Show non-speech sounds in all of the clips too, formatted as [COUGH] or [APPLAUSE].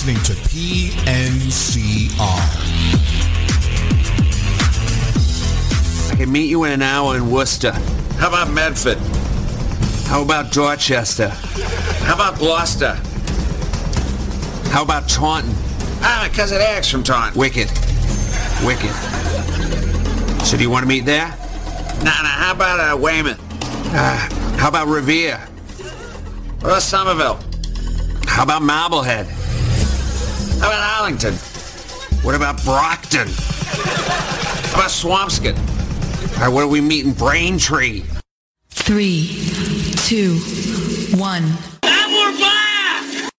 listening to PNCR. I can meet you in an hour in Worcester. How about Medford? How about Dorchester? How about Gloucester? How about Taunton? Ah, my cousin Eric's from Taunton. Wicked. Wicked. So do you want to meet there? Nah, nah, how about uh, Weymouth? Uh, how about Revere? What about Somerville? How about Marblehead? How about Arlington? What about Brockton? How about Swampscott? All right, what do we meet in Braintree? Three, two, one. And we're back!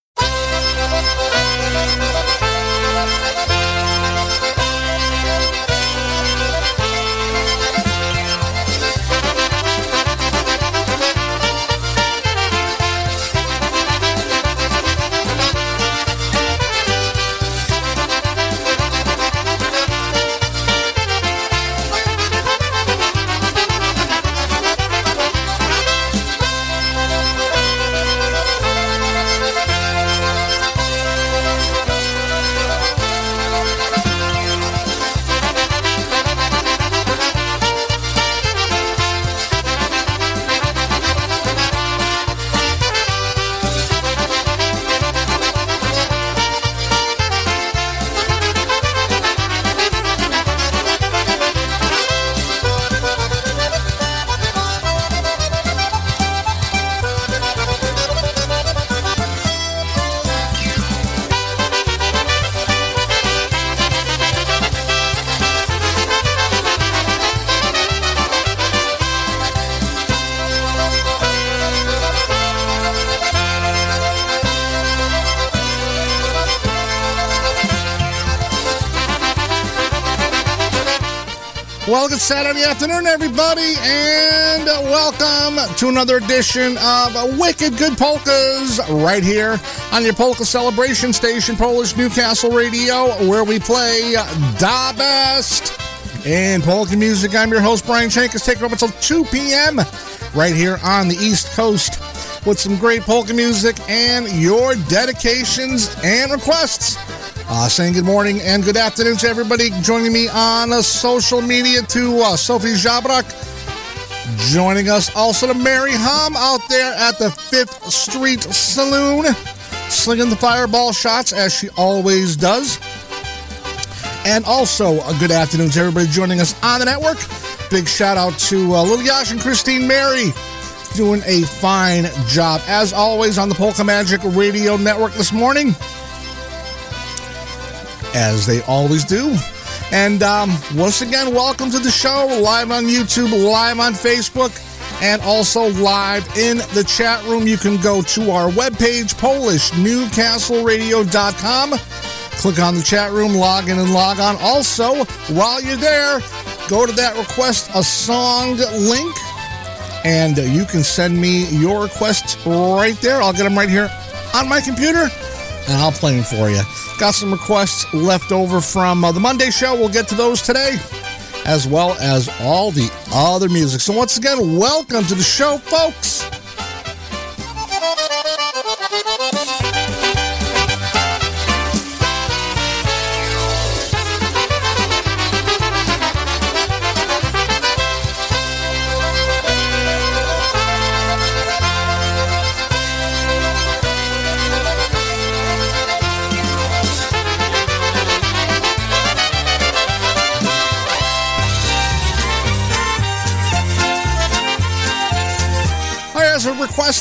Afternoon, everybody, and welcome to another edition of Wicked Good Polkas right here on your polka celebration station, Polish Newcastle Radio, where we play da best in polka music. I'm your host, Brian Chenkus, taking over until 2 p.m. right here on the East Coast with some great polka music and your dedications and requests. Uh, saying good morning and good afternoon to everybody joining me on uh, social media to uh, Sophie Jabrak. Joining us also to Mary Hum out there at the Fifth Street Saloon, slinging the fireball shots as she always does. And also a good afternoon to everybody joining us on the network. Big shout out to uh, Little Yash and Christine Mary doing a fine job as always on the Polka Magic Radio Network this morning as they always do. And um, once again, welcome to the show, live on YouTube, live on Facebook, and also live in the chat room. You can go to our webpage, PolishNewcastleRadio.com. Click on the chat room, log in and log on. Also, while you're there, go to that request a song link, and you can send me your requests right there. I'll get them right here on my computer, and I'll play them for you. Got some requests left over from uh, the Monday show. We'll get to those today, as well as all the other music. So, once again, welcome to the show, folks.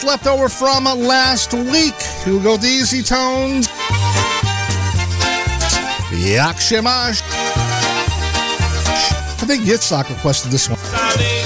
A request left over from last week. Who go the easy tones? Yak Shemash. I think Yitzhak requested this one.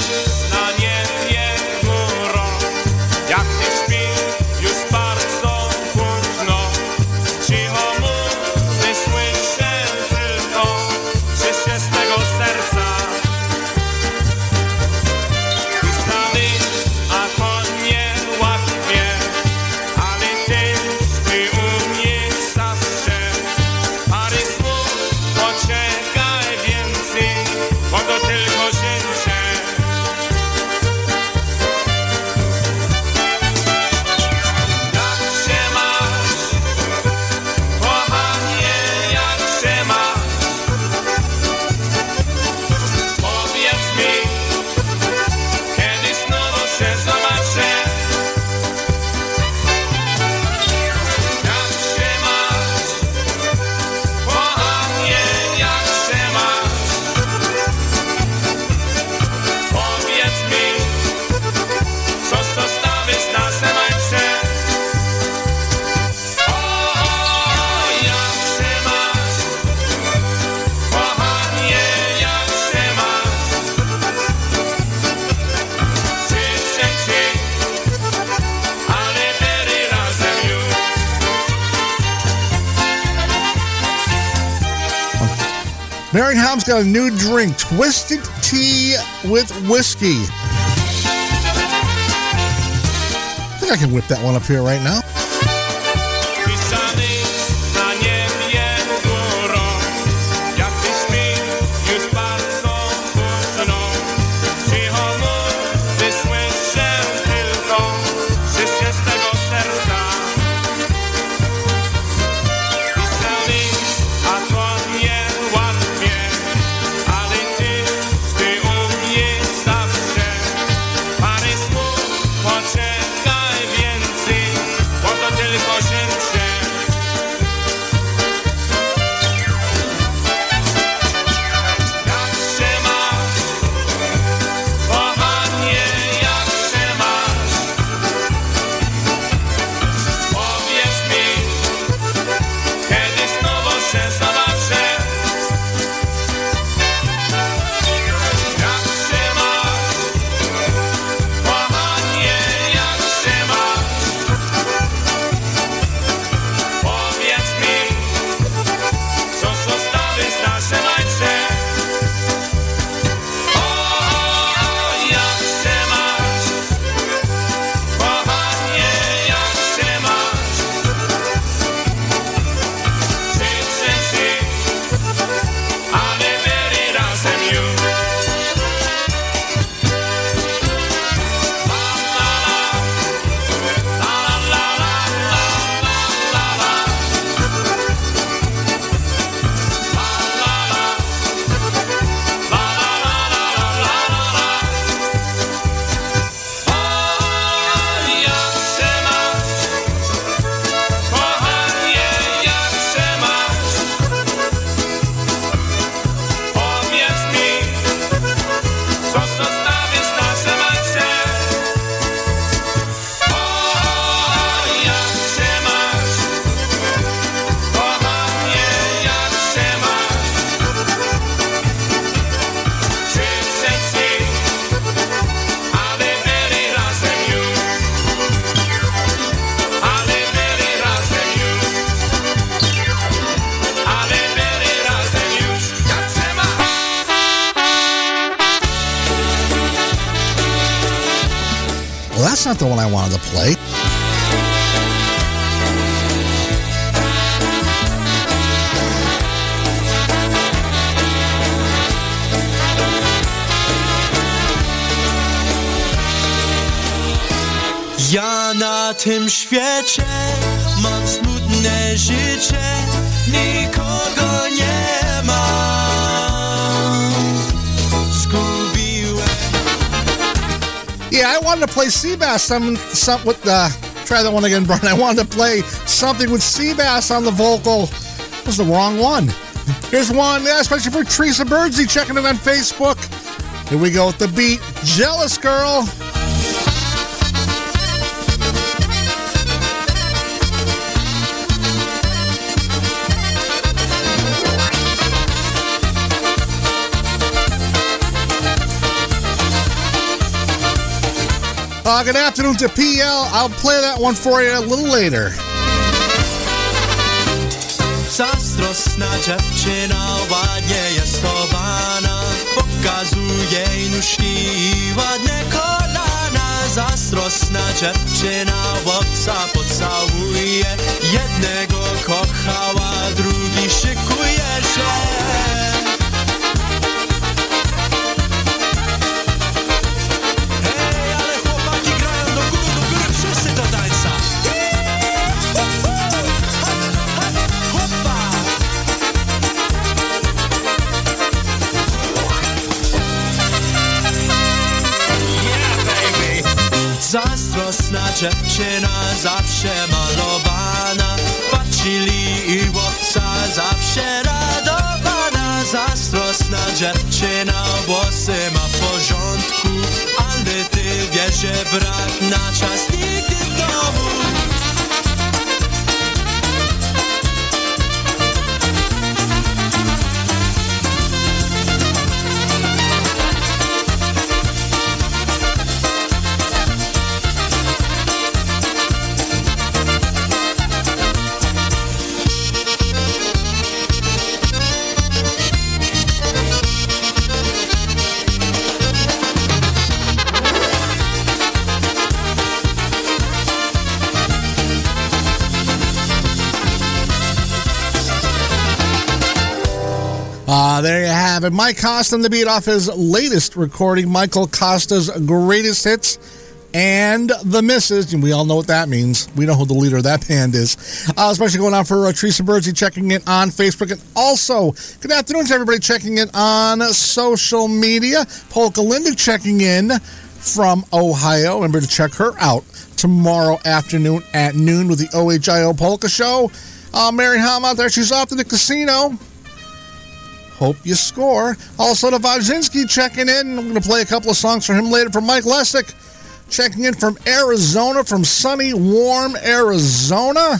Got a new drink, Twisted Tea with Whiskey. I think I can whip that one up here right now. I wanted to play. Ja na tym świecie mam smutne życie, wanted to play Seabass. Some, some with the. Try that one again, Brian. I wanted to play something with Seabass on the vocal. It was the wrong one. Here's one, yeah, especially for Teresa Birdsey checking it on Facebook. Here we go with the beat. Jealous Girl. Uh, good afternoon to PL. I'll play that one for you a little later. Dziewczyna ładnie jest chowana Pokazuje nóżki i ładne kolana dziewczyna chłopca pocałuje Jednego kochała, drugi szykuje się dziewczyna zawsze malowana. Patrzyli i chłopca zawsze radowana. Zazdrosna dziewczyna włosy ma w porządku. Ale ty wiesz, że brak na czas nigdy w domu there you have it. Mike Costa on the beat off his latest recording, Michael Costa's greatest hits and the misses. And we all know what that means. We know who the leader of that band is. Uh, especially going on for uh, Teresa Birdsey checking in on Facebook. And also, good afternoon to everybody checking in on social media. Polka Linda checking in from Ohio. Remember to check her out tomorrow afternoon at noon with the OHIO Polka Show. Uh, Mary Ham out there, she's off to the casino. Hope you score. Also, to Vodzinski checking in. I'm going to play a couple of songs for him later from Mike Lessick checking in from Arizona, from sunny, warm Arizona.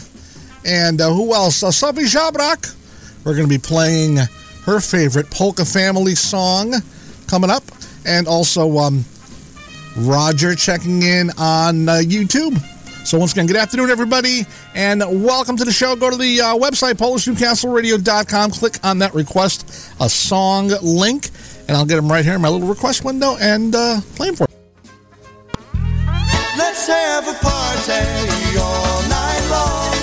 And uh, who else? Uh, Sophie Jabrak. We're going to be playing her favorite Polka Family song coming up. And also um, Roger checking in on uh, YouTube. So once again, good afternoon, everybody, and welcome to the show. Go to the uh, website, PolishNewcastleRadio.com. Click on that request a song link, and I'll get them right here in my little request window and uh, play them for you. Let's have a party all night long.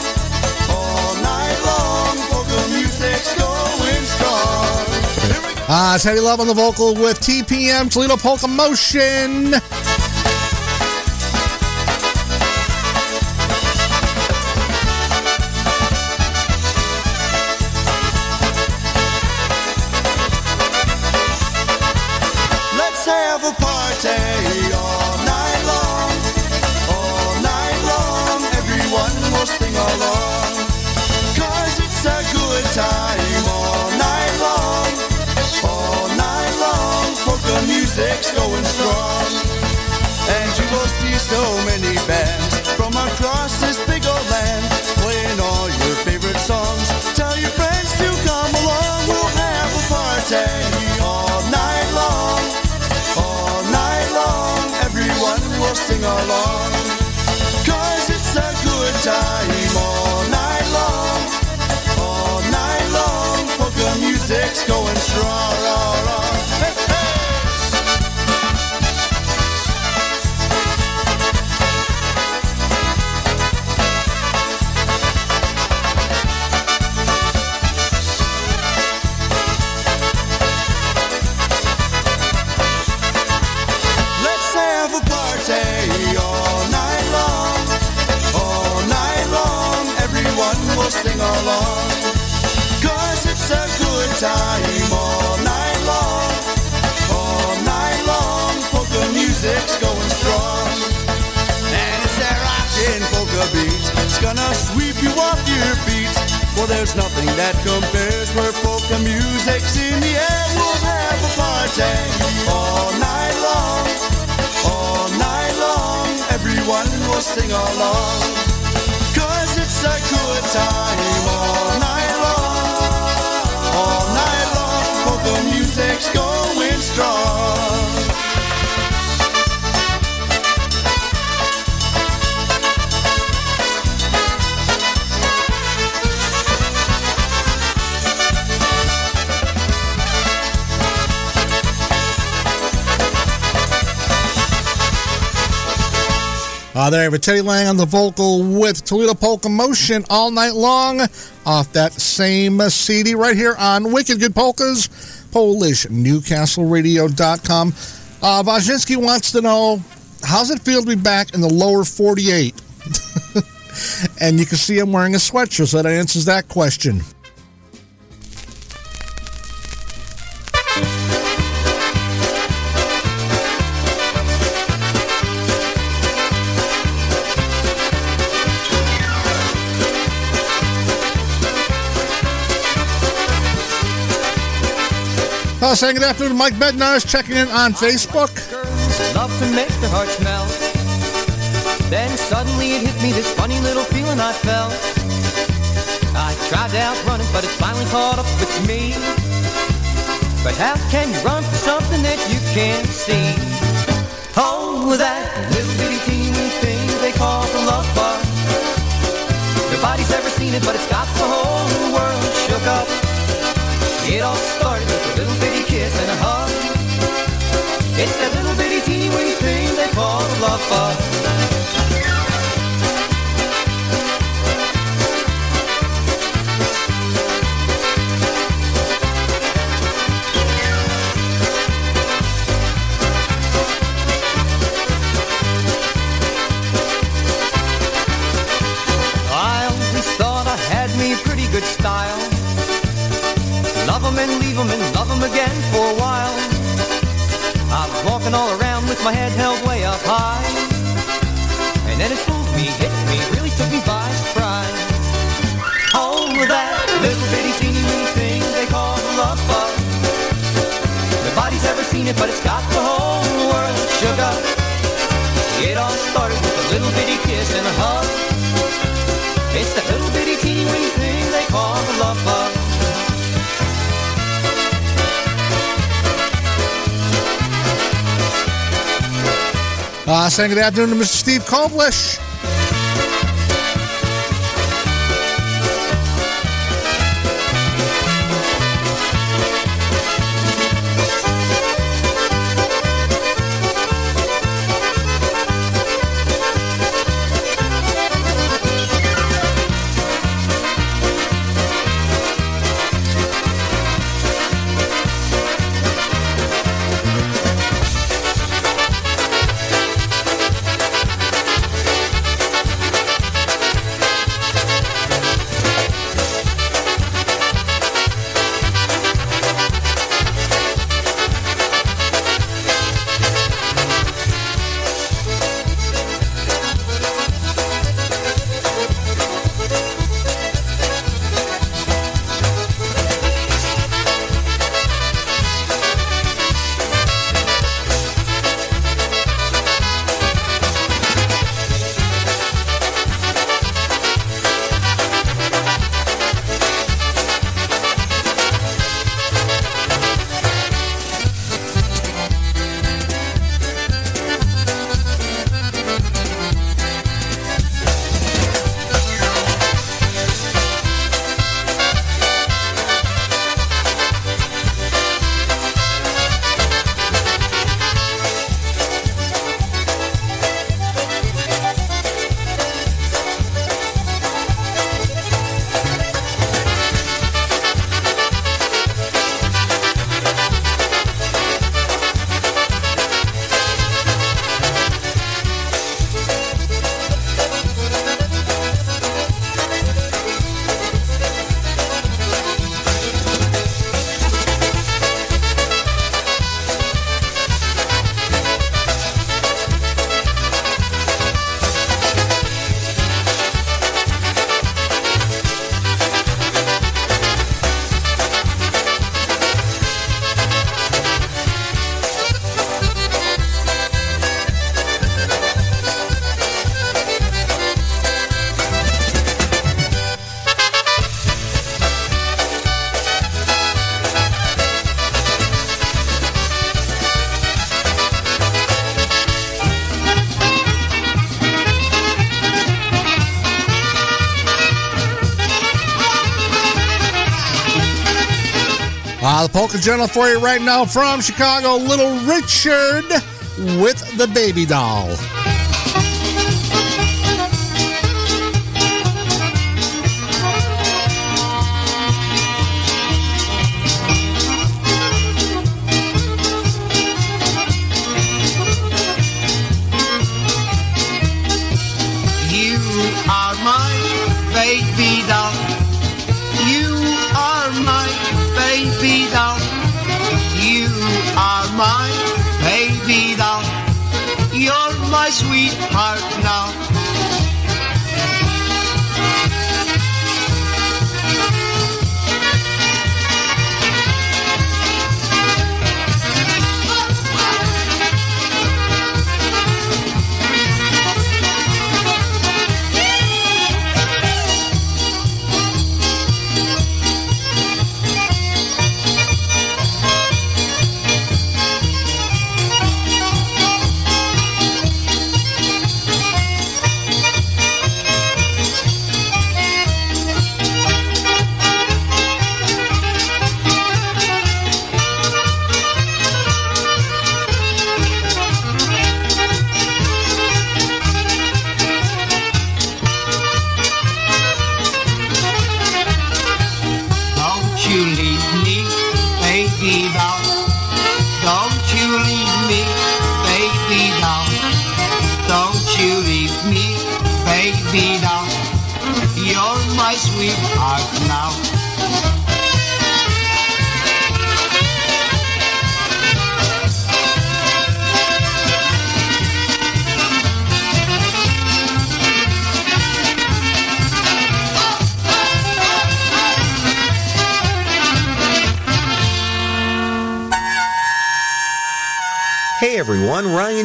All night long. Polka music's going strong. Here we go. Ah, it's Teddy Love on the vocal with TPM Toledo Polka Motion. Will sing along. Cause it's a good time all night long. All night long, polka music's going strong. Time all night long. All night long, polka music's going strong. And it's that rockin' polka beat. It's gonna sweep you off your feet. Well, there's nothing that compares where polka music's in the air. We'll have a party all night long. All night long, everyone will sing along. Cause it's a good time all night. All night long, polka music's going strong. Uh, there have. Teddy Lang on the vocal with Toledo Polka Motion all night long off that same CD right here on Wicked Good Polkas, Polish NewcastleRadio.com. Uh, Baczynski wants to know how's it feel to be back in the lower 48? [LAUGHS] and you can see him wearing a sweatshirt, so that answers that question. Uh, saying good afternoon Mike Bednar is checking in on Facebook. Love to make. Then suddenly it hit me, this funny little feeling I felt. I tried to outrun it, but it finally caught up with me. But how can you run something that you can't see? Oh, that little bitty teeny thing they call the love bug. Nobody's ever seen it, but it's got the whole world shook up. It all started with a little kiss and a hug. It's that little bitty teeny weeny thing they call love bug. I was walking all around with my head held way up high. And then it fooled me, hit me, really took me by surprise. Oh, that little bitty teeny weeny thing they call the love bug. Nobody's ever seen it, but it's got the whole world up. It all started with a little bitty kiss and a hug. It's that little bitty teeny weeny thing they call the love bug. Uh, saying good afternoon to Mr. Steve Koblish. Journal for you right now from Chicago, Little Richard with the baby doll. You are my baby doll. My baby doll. You're my sweetheart now.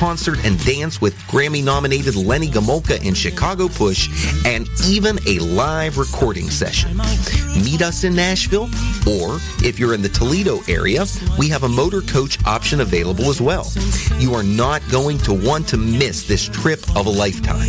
concert and dance with Grammy nominated Lenny Gomulka and Chicago Push, and even a live recording session. Meet us in Nashville, or if you're in the Toledo area, we have a motor coach option available as well. You are not going to want to miss this trip of a lifetime.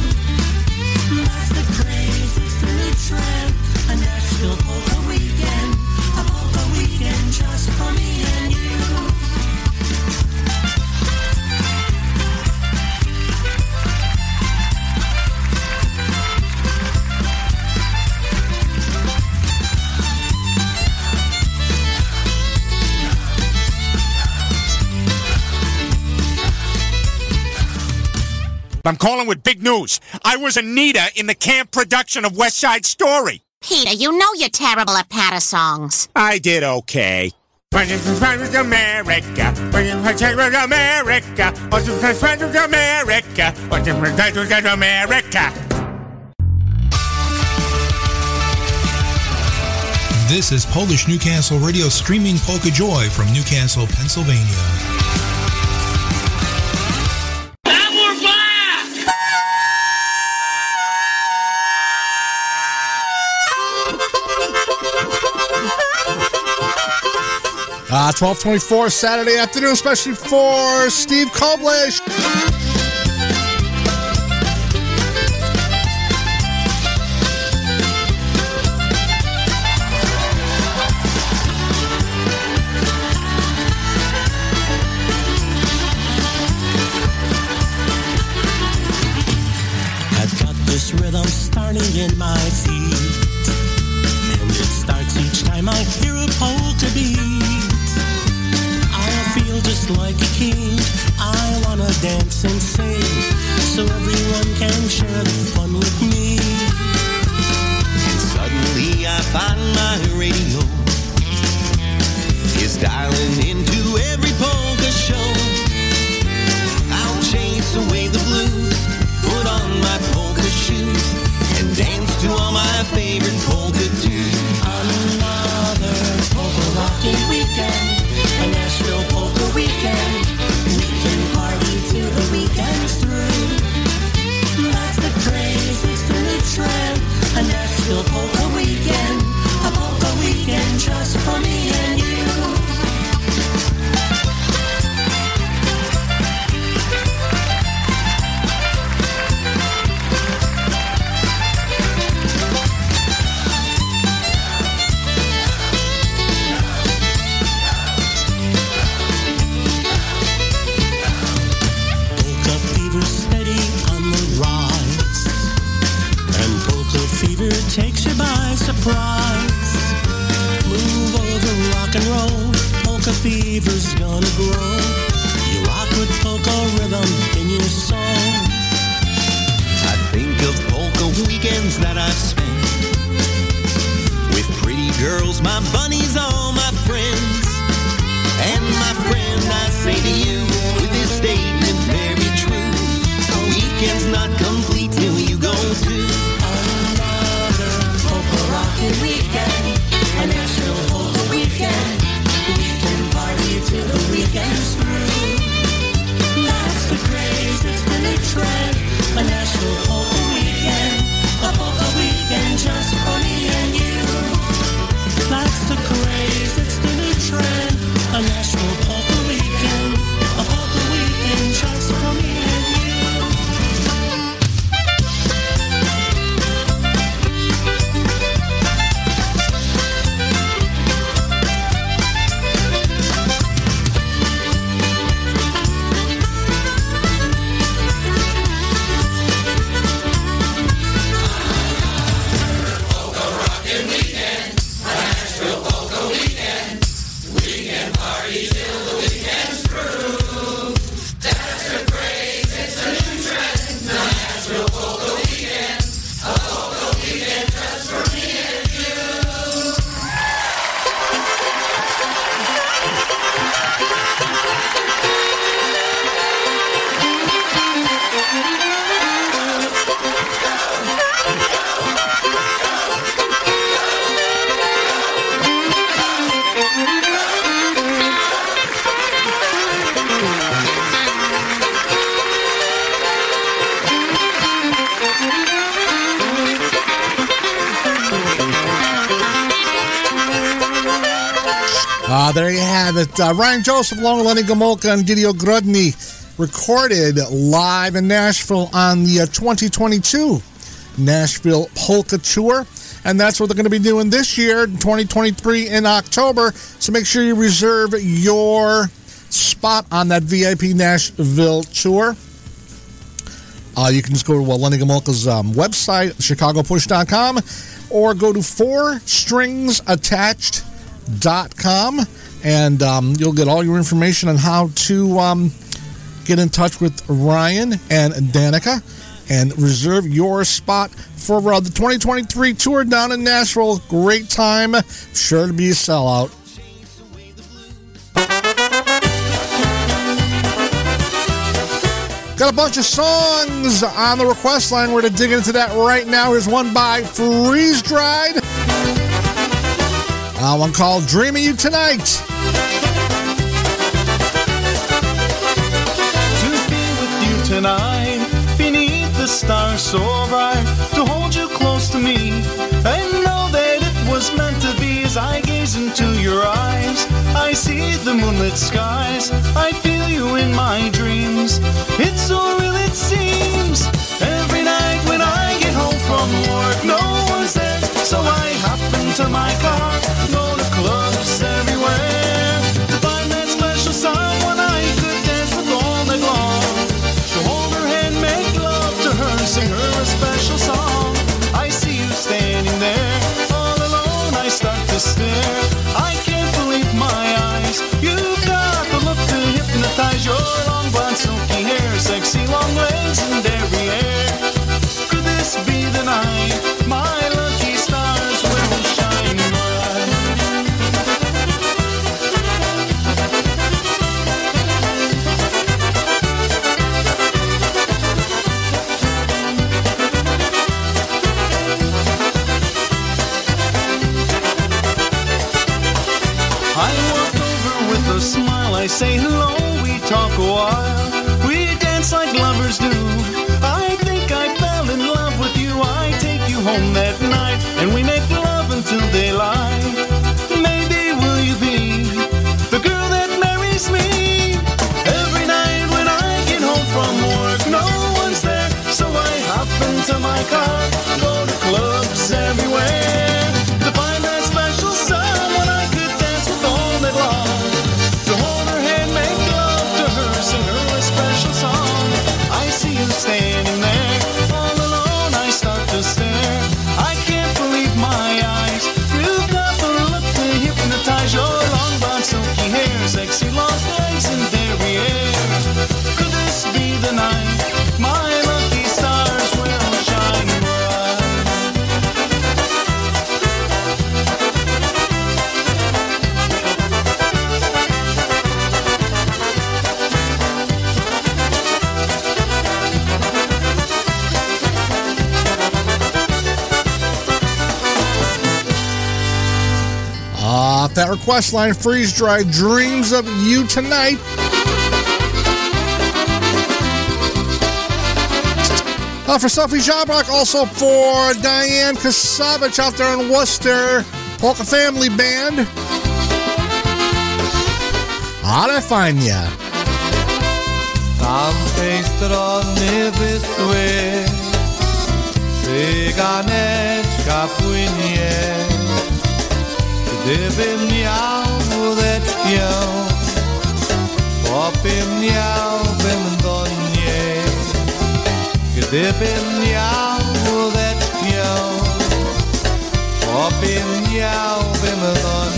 I'm calling with big news. I was Anita in the camp production of West Side Story. Peter, you know you're terrible at patter songs. I did okay. America, America, America, America, America. This is Polish Newcastle Radio streaming Polka Joy from Newcastle, Pennsylvania. Uh, 1224 Saturday afternoon, especially for Steve Koblish. I've got this rhythm starting in my feet. And it starts each time I hear a polka beat. Just like a king. I wanna dance and sing. So everyone can share the fun with me. And suddenly I find my radio is dialing into every polka show. I'll chase away the blues, put on my polka shoes, and dance to all my favorite polka tunes. Another polka rocking weekend, a Nashville polka weekend. We can party till the weekend's through. That's the polka weekend, a polka weekend just for me and surprise. Move over rock and roll. Polka fever's gonna grow. You rock with polka rhythm in your soul. I think of polka weekends that I've spent with pretty girls, my bunnies, all my friends. And my friend, I say to you, with this statement very true, a weekend's not complete it. Uh, Ryan Joseph, along with Lenny Gomulka and Gideon Grudny, recorded live in Nashville on the uh, 2022 Nashville Polka Tour. And that's what they're going to be doing this year, 2023, in October. So make sure you reserve your spot on that VIP Nashville tour. Uh, you can just go to uh, Lenny Gomulka's um, website, chicagopush.com, or go to fourstringsattached.com, and um, you'll get all your information on how to um, get in touch with Ryan and Danica and reserve your spot for uh, the 2023 tour down in Nashville. Great time. Sure to be a sellout. Got a bunch of songs on the request line. We're to dig into that right now. Here's one by Freeze Dried. Uh, one called Dreaming You Tonight. To be with you tonight beneath the stars so bright to hold you close to me and know that it was meant to be as I gaze into your eyes. I see the moonlit skies I feel you in my dreams. It's so real it seems. Every night when I get home from work no one's there so I hop into my car go to clubs everywhere hair, sexy long legs and derriere. Could this be the night Off that request line, freeze dry dreams of you tonight. Uh, for Sophie Jabrock, also for Diane Kasavich out there in Worcester, Polka Family Band. How'd I find ya? wysły cyganeczka płynie. Wódeczkę, popym miałbym do niej. Gdybym miał wódeczkę, popym miałbym do niej.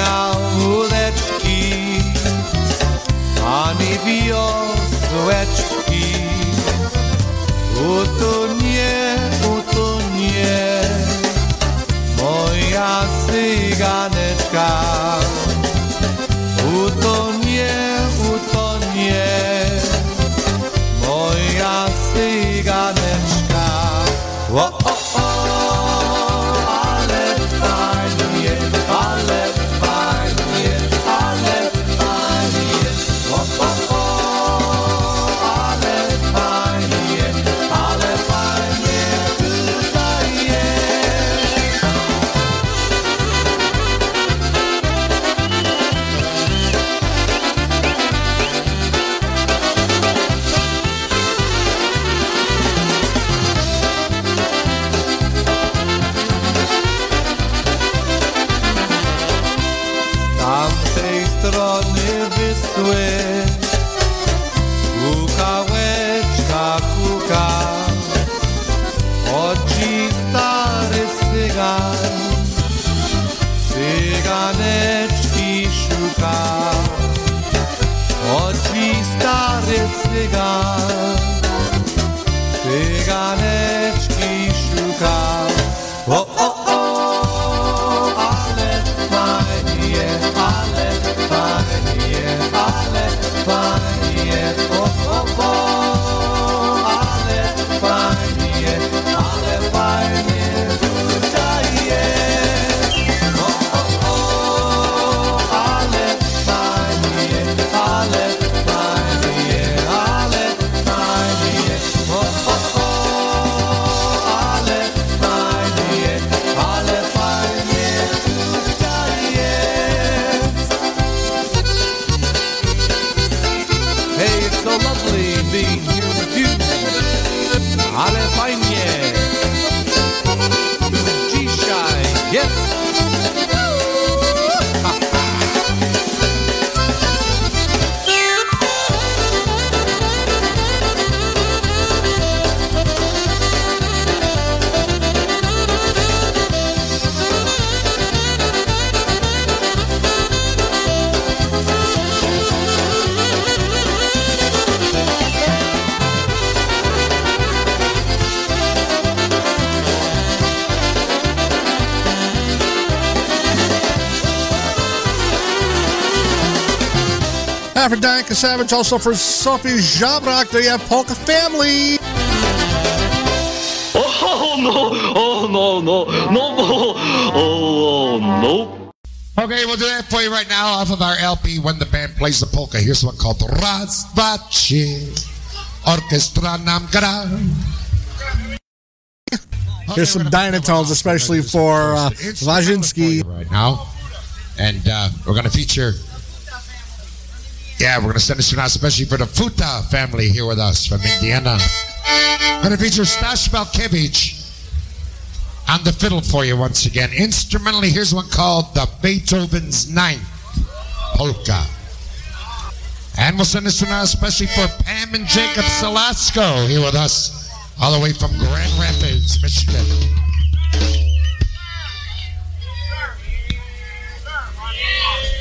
Mam ja wódeczki, ani wiosłeczki. utonie, Aphrodite Savage, also for Sophie Jabrak, you have Polka family. Oh [LAUGHS] no! Oh no! No! No! [LAUGHS] Oh no! Okay, we'll do that for you right now off of our LP when the band plays the polka. Here's one called Razvache Orchestra Nam Gra. Here's some Dynatones, especially for uh, Vajinsky. right now. And uh, we're going to feature, yeah, we're going to send this out especially for the Futa family here with us from Indiana. Going to feature Stash Balkevich on the fiddle for you once again. Instrumentally, here's one called the Beethoven's Ninth Polka. And we'll send this one especially for Pam and Jacob Salasco here with us all the way from Grand Rapids, Michigan.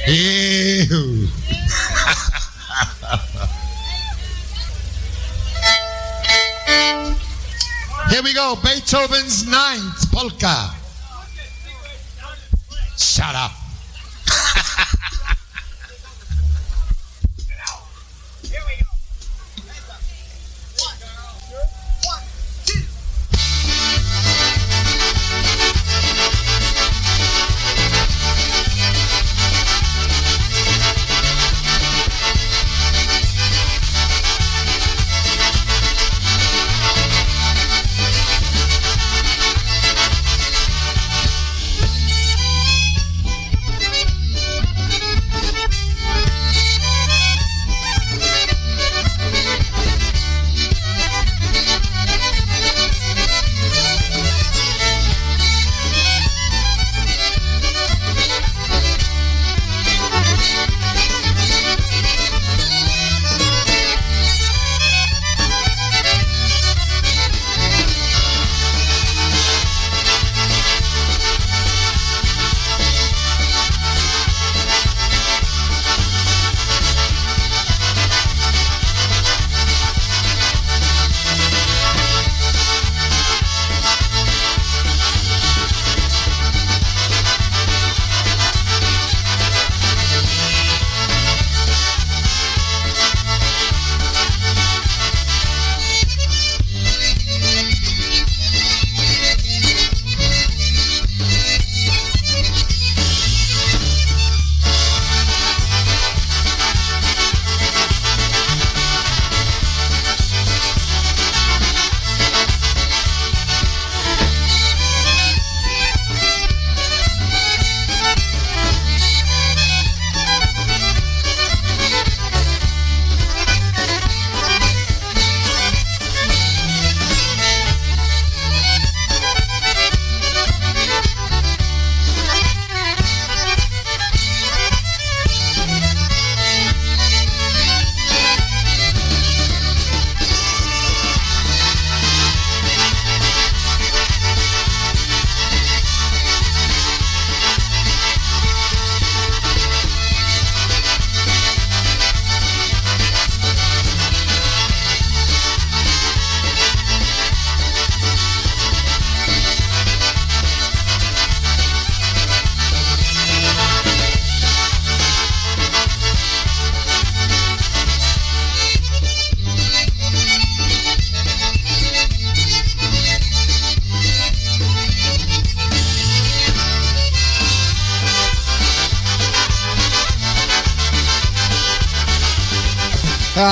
Ew. Here we go. Beethoven's Ninth Polka.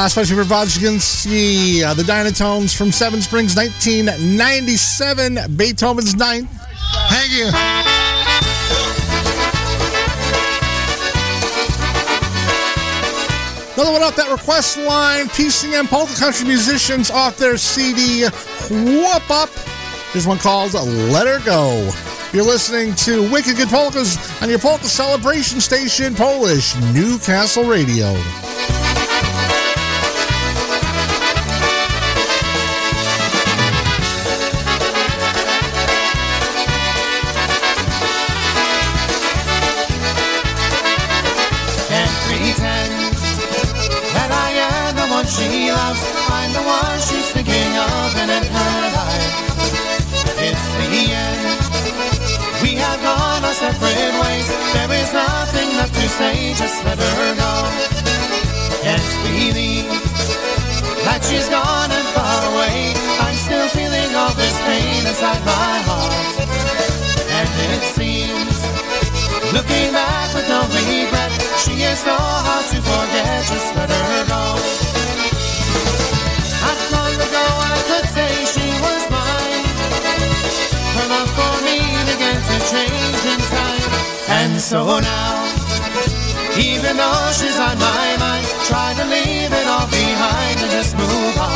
Special for she the, uh, the Dynatones from Seven Springs, 1997, Beethoven's Ninth. Thank you. Another one off that request line, PCM Polka Country Musicians off their CD Whoop Up. Here's one called Let Her Go. You're listening to Wicked Good Polkas on your Polka Celebration Station, Polish Newcastle Radio. so now, even though she's on my mind, try to leave it all behind and just move on.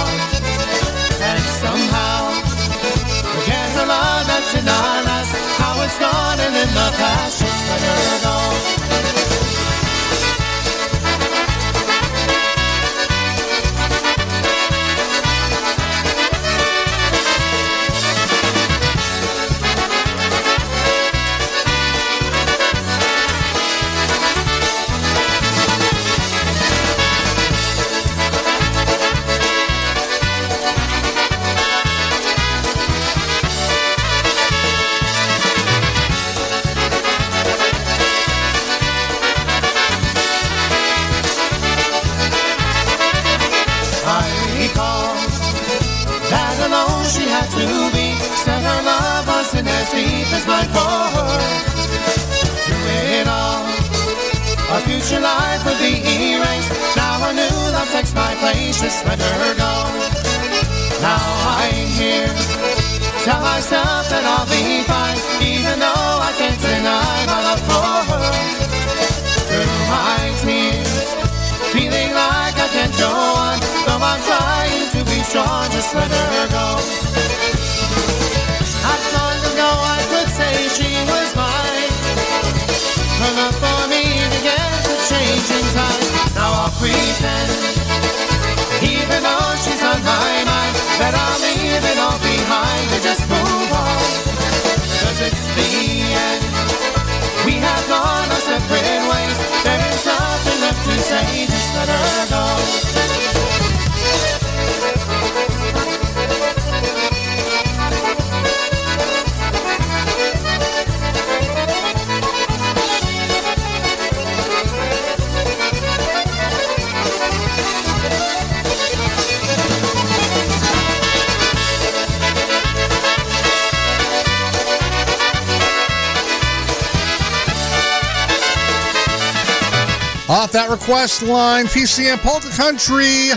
request line, PCM Polka Country,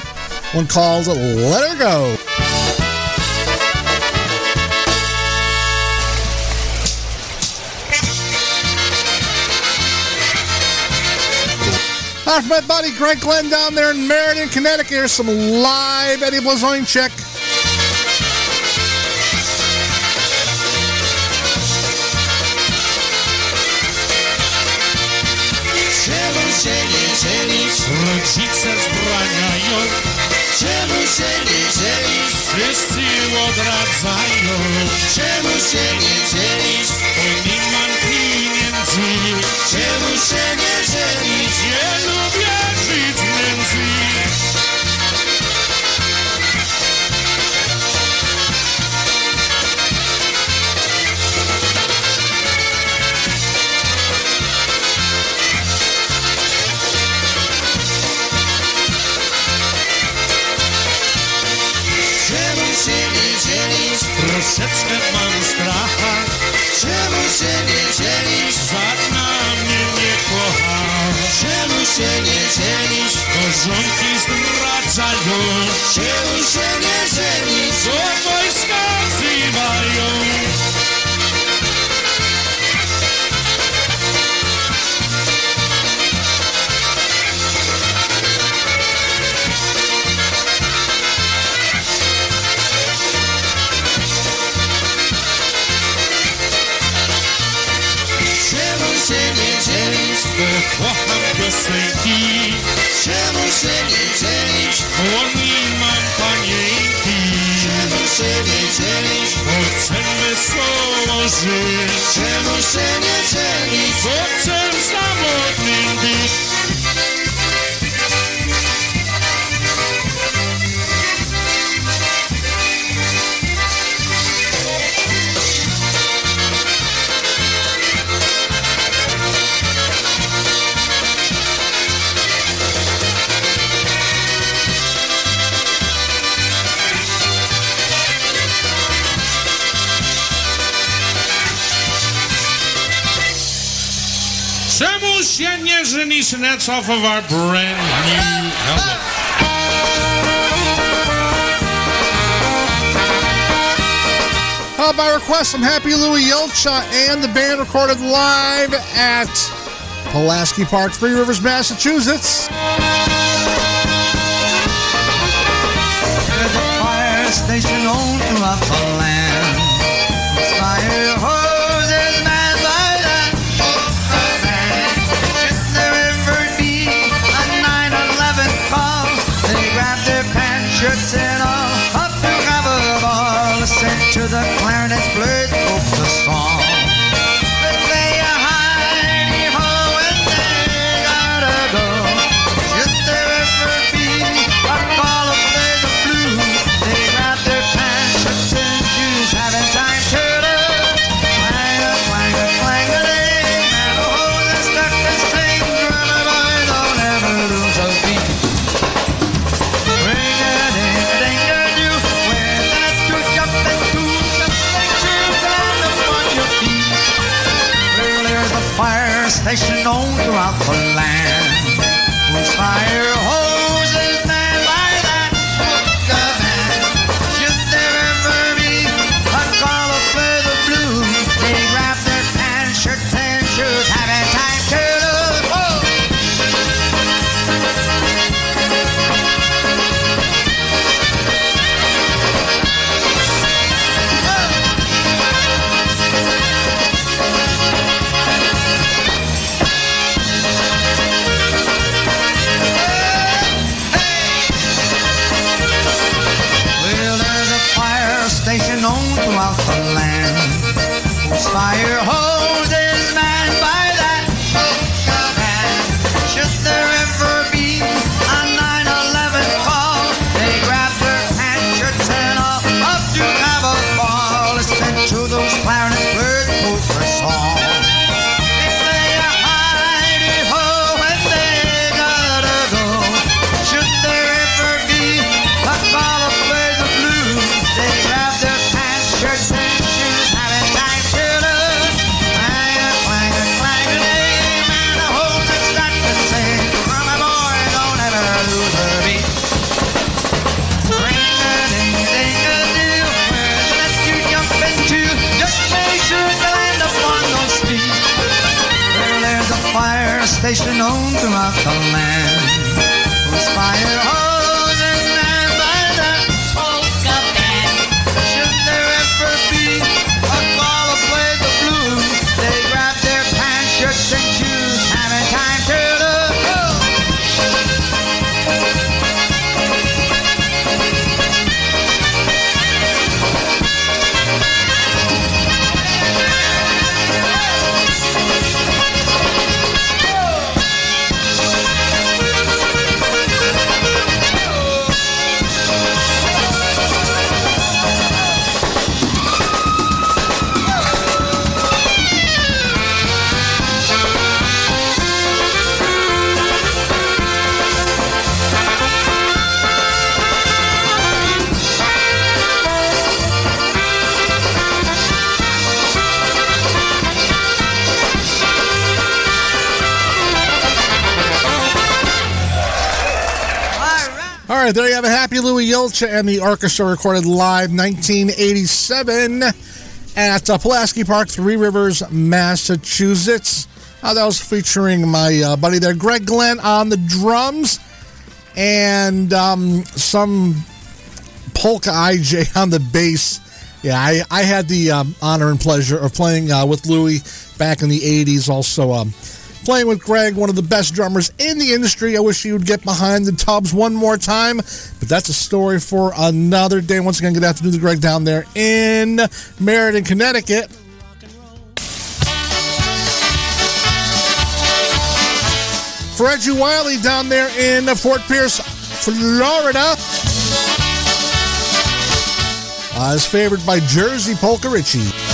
one called Let Her Go. Off my buddy Greg Glenn down there in Meriden, Connecticut. Here's some live Eddie Blazonczyk. Czemu się nie dzielisz? Wszyscy odradzają Czemu się nie dzielisz? Bo nie mam pieniędzy Czemu się nie dzielisz? Nie lubię troszeczkę mam stracha Czemu się nie dzielisz? Żadna mnie nie kocha Czemu się nie dzielisz? Porządki zdradzają Czemu się nie dzielisz? Co wojska wzywają każdy chłopak piosenki Czemu się nie dzielić? On nie mam panienki Czemu się nie dzielić? O czym wesoło żyć? Czemu się nie dzielić? O czym samotnym być? There's Denise, and that's off of our brand new album. Uh, by request from Happy Louie Julcia uh, and the band recorded live at Pulaski Park, Three Rivers, Massachusetts. There's a fire station on Rockland. hurts and of the land. Was fire And the orchestra recorded live 1987 at uh, Pulaski Park, Three Rivers, Massachusetts. Uh, that was featuring my uh, buddy there, Greg Glenn, on the drums, and um, some polka IJ [LAUGHS] on the bass. Yeah, I, I had the um, honor and pleasure of playing uh, with Louis back in the 80s. Also, um, playing with Greg, one of the best drummers in the industry. I wish he would get behind the tubs one more time, but that's a story for another day. Once again, good afternoon to Greg down there in Meriden, Connecticut. For Reggie Wiley down there in Fort Pierce, Florida. Uh, is favored by Jersey Polka Richie.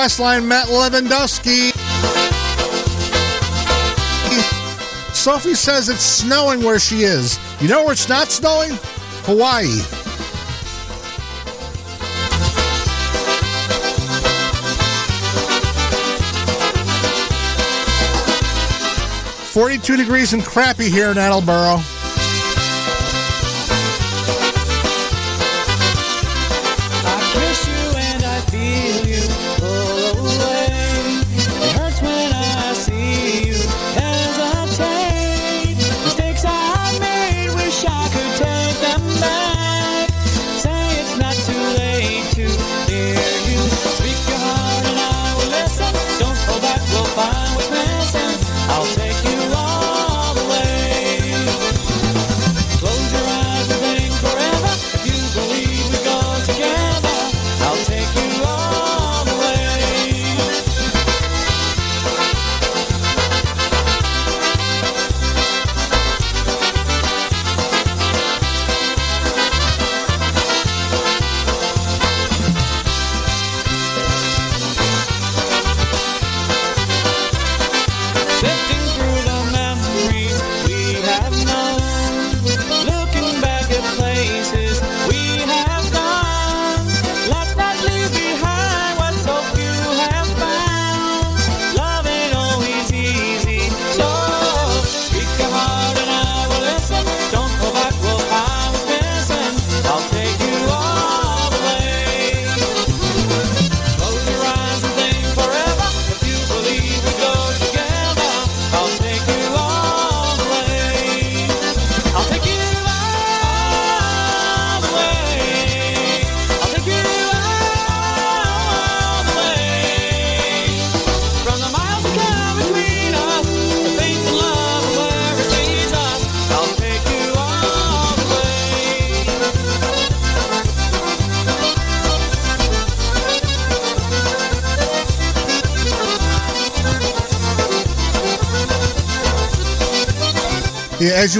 Off the request line, Matt Lewandowski. Sophie says it's snowing where she is. You know where it's not snowing? Hawaii. Forty-two degrees and crappy here in Attleboro.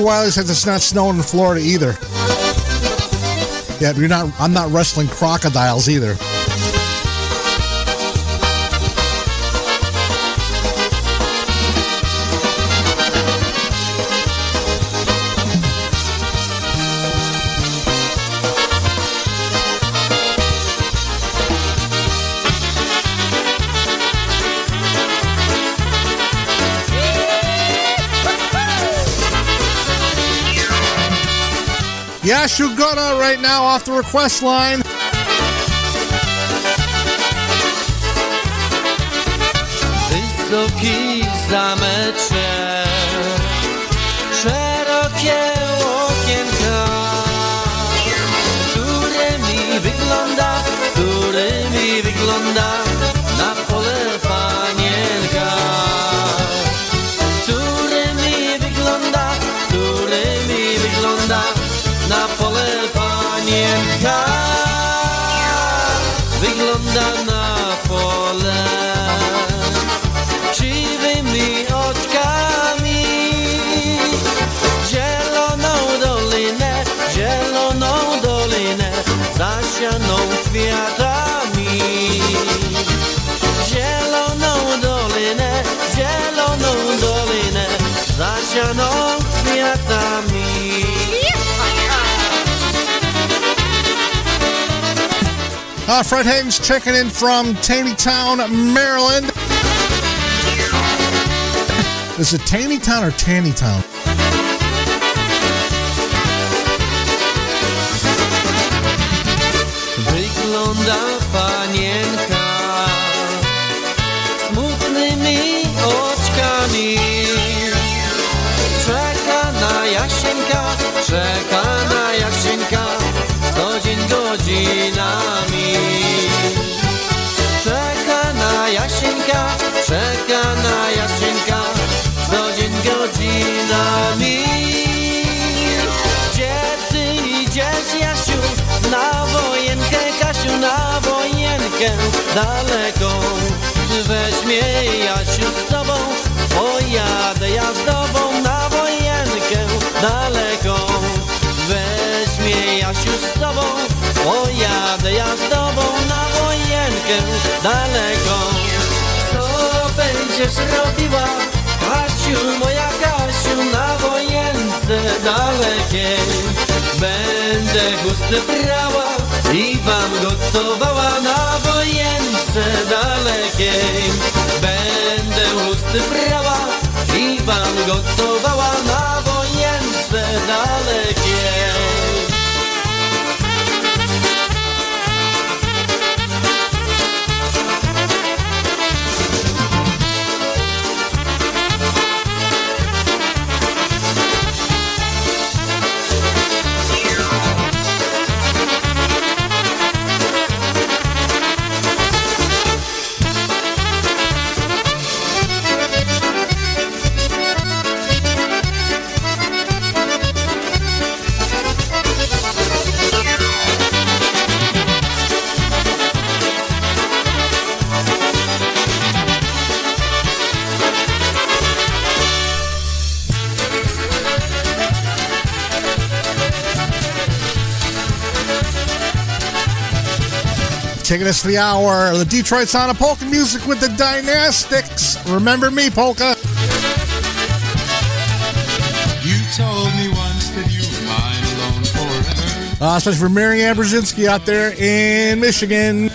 Wiley says, it's not snowing in Florida either. Yeah, you're not. I'm not wrestling crocodiles either. Yashu Gonna right now off the request line. Wysoki zameczek, szerokie okienka, wygląda, wygląda zasianą kwiatami. Uh, Fred Haynes checking in from Taneytown, Maryland. [LAUGHS] Is it Taneytown or Tannytown? Wojenkę daleką. Weź mnie, Jasiu, z tobą, pojadę ja z tobą na wojenkę daleką. Weź mnie, Jasiu, z tobą, pojadę ja z tobą na wojenkę daleką. Co będziesz robiła, Kasiu, moja Kasiu, na wojence dalekiej? Będę chusty brała i wam gotowała na wojence dalekiej. Będę chusty brała i wam gotowała na wojence dalekiej. Taking us to the hour, the Detroit Sound of Polka Music with the Dynastics. Remember me, Polka. You told me once that you were mine alone forever. Uh, especially for Mary Brzezinski out there in Michigan.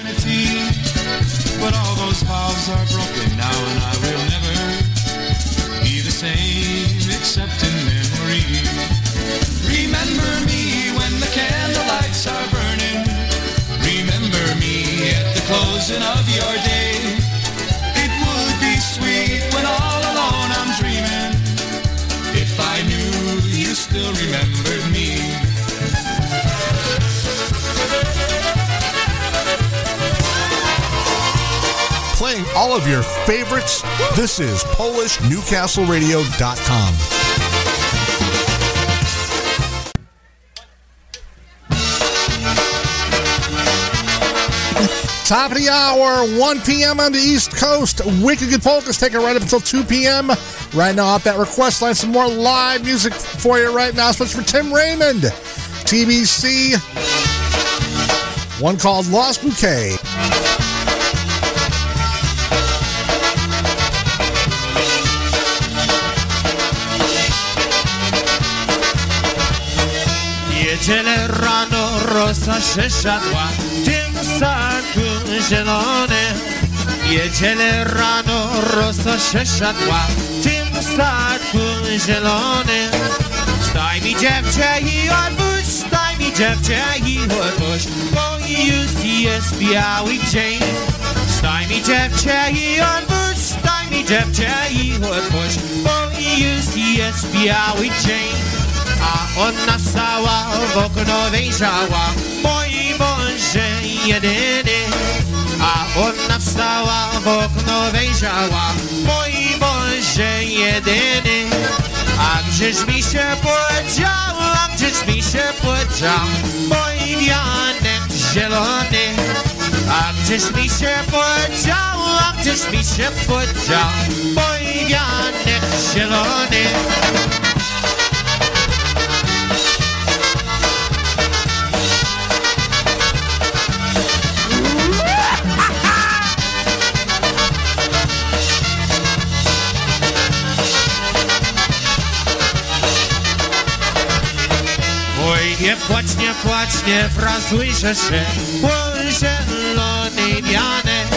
Closing of your day. It would be sweet when all alone I'm dreaming. If I knew you still remembered me. Playing all of your favorites. This is PolishNewcastleRadio.com. Top of the hour, 1 p.m. on the East Coast. Wicked Good Polkas taking right up until 2 p.m. Right now, up that request line, some more live music for you right now, especially for Tim Raymond. TBC. One called Lost Bouquet. Niedzielę rano tym saku zielonym. Niedzielę rano rosa się siadła w tym saku zielonym. Staj mi dziewczę i odpuść, staj mi dziewczę i odpuść, bo już jest biały dzień. Staj mi dziewczę i odpuść, staj mi dziewczę i odpuść, bo już jest biały dzień. A ona stała w okno wejrzała, mój Boże jedyny. A ona wstała w okno wejrzała, mój Boże jedyny. A gdzieś mi się podział, a gdzieś mi się podział, mój wianek zielony. A gdzieś mi się podział, a gdzieś mi się podział, mój wianek zielony. Nie płacz, nie płacz, nie frazuj, że się Oj, zielony wianek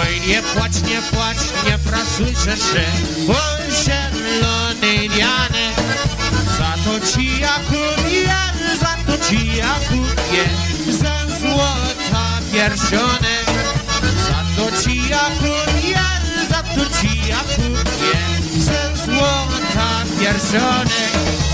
Oj, nie płacz, nie płacz, nie frazuj, że się Oj, zielony wianek Za to ci ja kupię, za to ci ja kupię Za złota pierścionek Za to ci ja kupię, za to ci ja kupię Za złota nich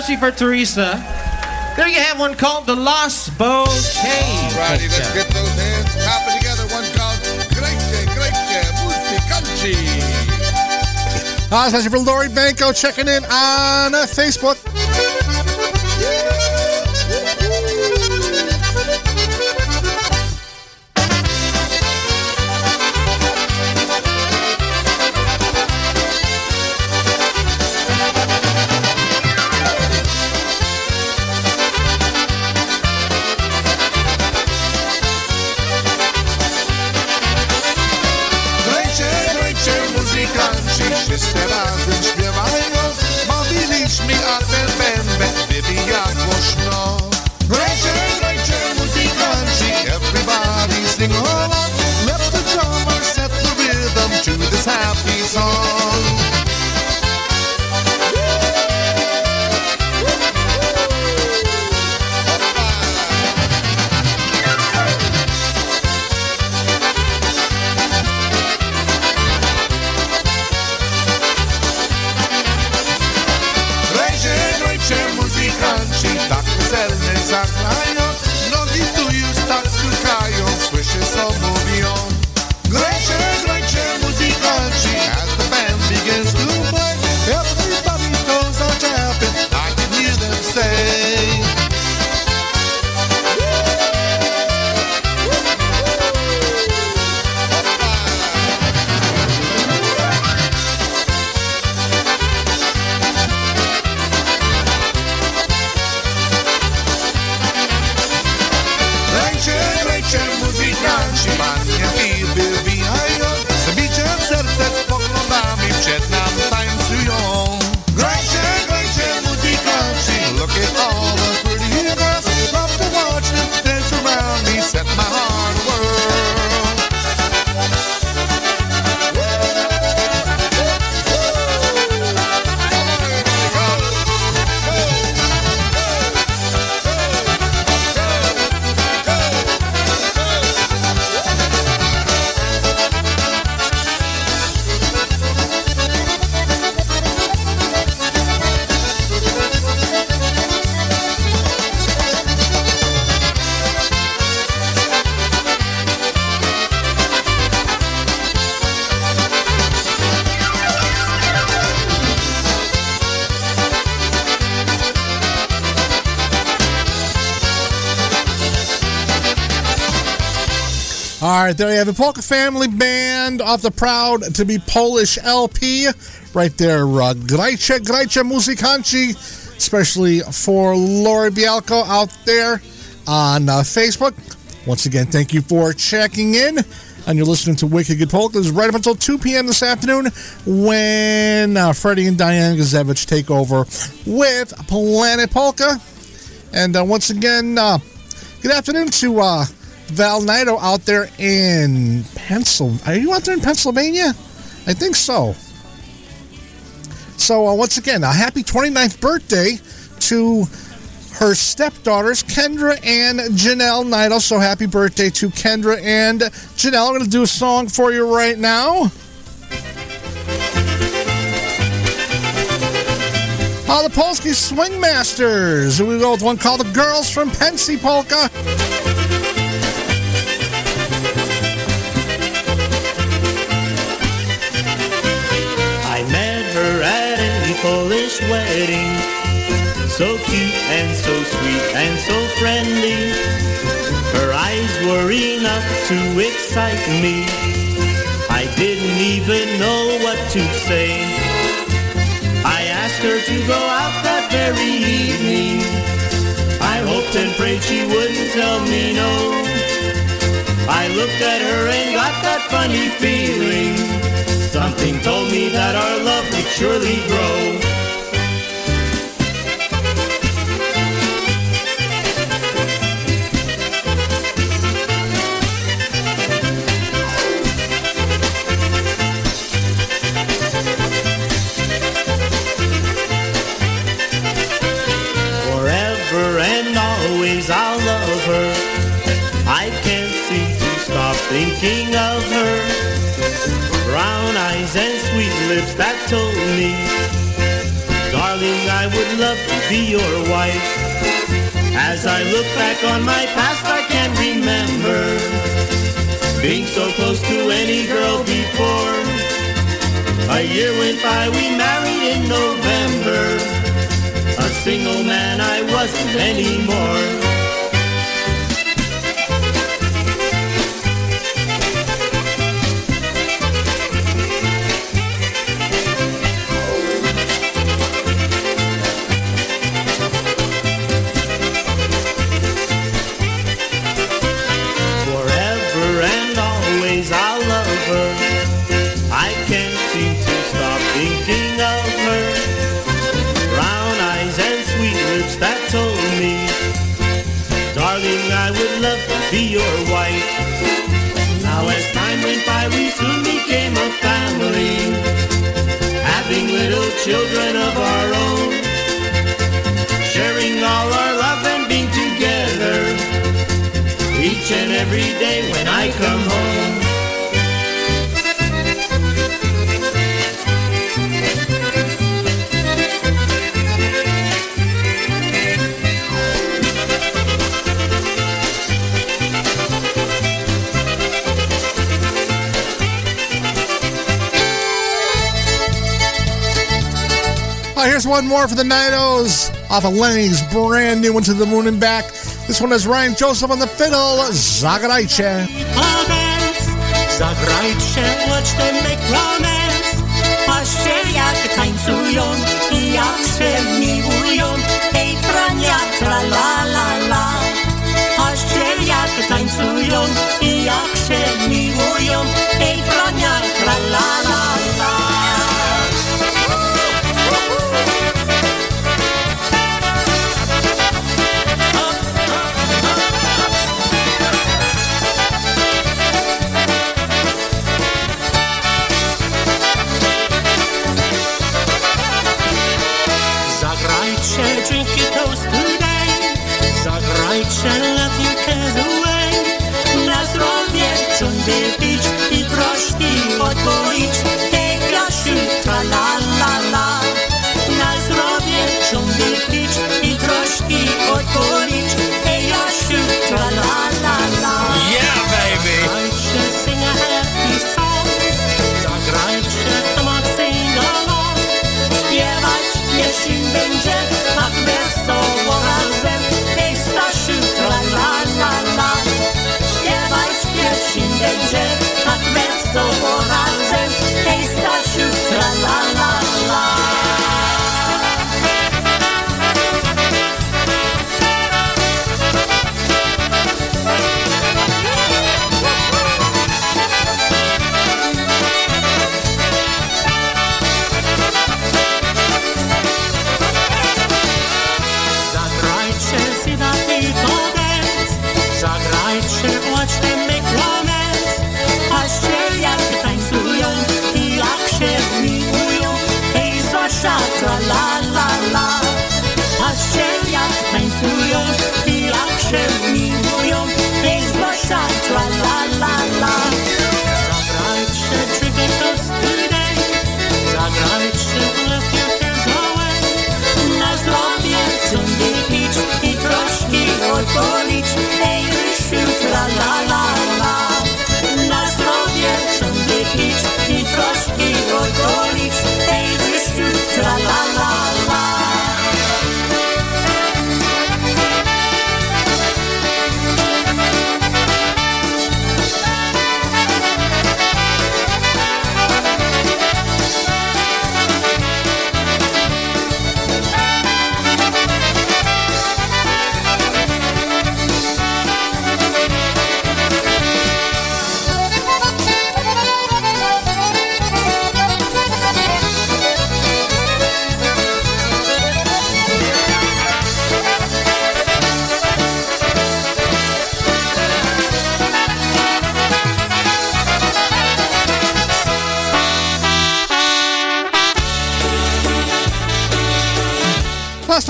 especially for Teresa. There you have one called The Lost Bouquet. Alrighty, let's get those hands clapping together. One called Grajcie, Grajcie, Muzykanci. Uh, especially for Lori Banco checking in on uh, Facebook. Song the Polka Family Band off the Proud to be Polish LP. Right there, uh, Grajcie Muzykanci, especially for Lori Bialko out there on uh, Facebook. Once again, thank you for checking in. And you're listening to Wicked Good Polkas right up until 2 p.m. this afternoon when uh, Freddie and Diane Gazevich take over with Planet Polka. And uh, once again, uh, good afternoon to uh, Val Naito out there in Pennsylvania. Are you out there in Pennsylvania? I think so. So, uh, once again, a happy 29th birthday to her stepdaughters, Kendra and Janelle Naito. So, happy birthday to Kendra and Janelle. I'm going to do a song for you right now. Uh, the Polski Swing Masters. We go with one called The Girls from Pensy Polka. Wedding. So cute and so sweet and so friendly. Her eyes were enough to excite me. I didn't even know what to say. I asked her to go out that very evening. I hoped and prayed she wouldn't tell me no. I looked at her and got that funny feeling. Something told me that our love would surely grow. That told me, Darling, I would love to be your wife. As I look back on my past, I can't remember being so close to any girl before. A year went by, we married in November. A single man I wasn't anymore. One more for the Naitos off of Lenny's brand new one to the moon and back. This one is Ryan Joseph on the fiddle, Zagrajcie. Romance, watch them make romance. Patrzcie jak tańcują i jak się miłują. Hej, prania, tra la la la. Patrzcie jak tańcują i jak Zagrajcie let your cares away Na zdrowie ciągle pić i proszki odpolić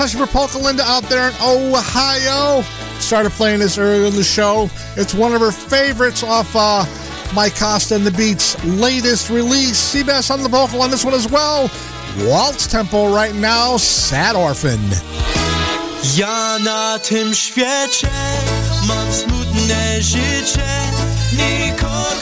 Question for Polka Linda out there in Ohio. Started playing this earlier in the show. It's one of her favorites off uh, Mike Costa and the Beats' latest release. Seabass on the vocal on this one as well. Waltz tempo right now, Sad Orphan. Ja na tym świecie mam smutne życie, nikogo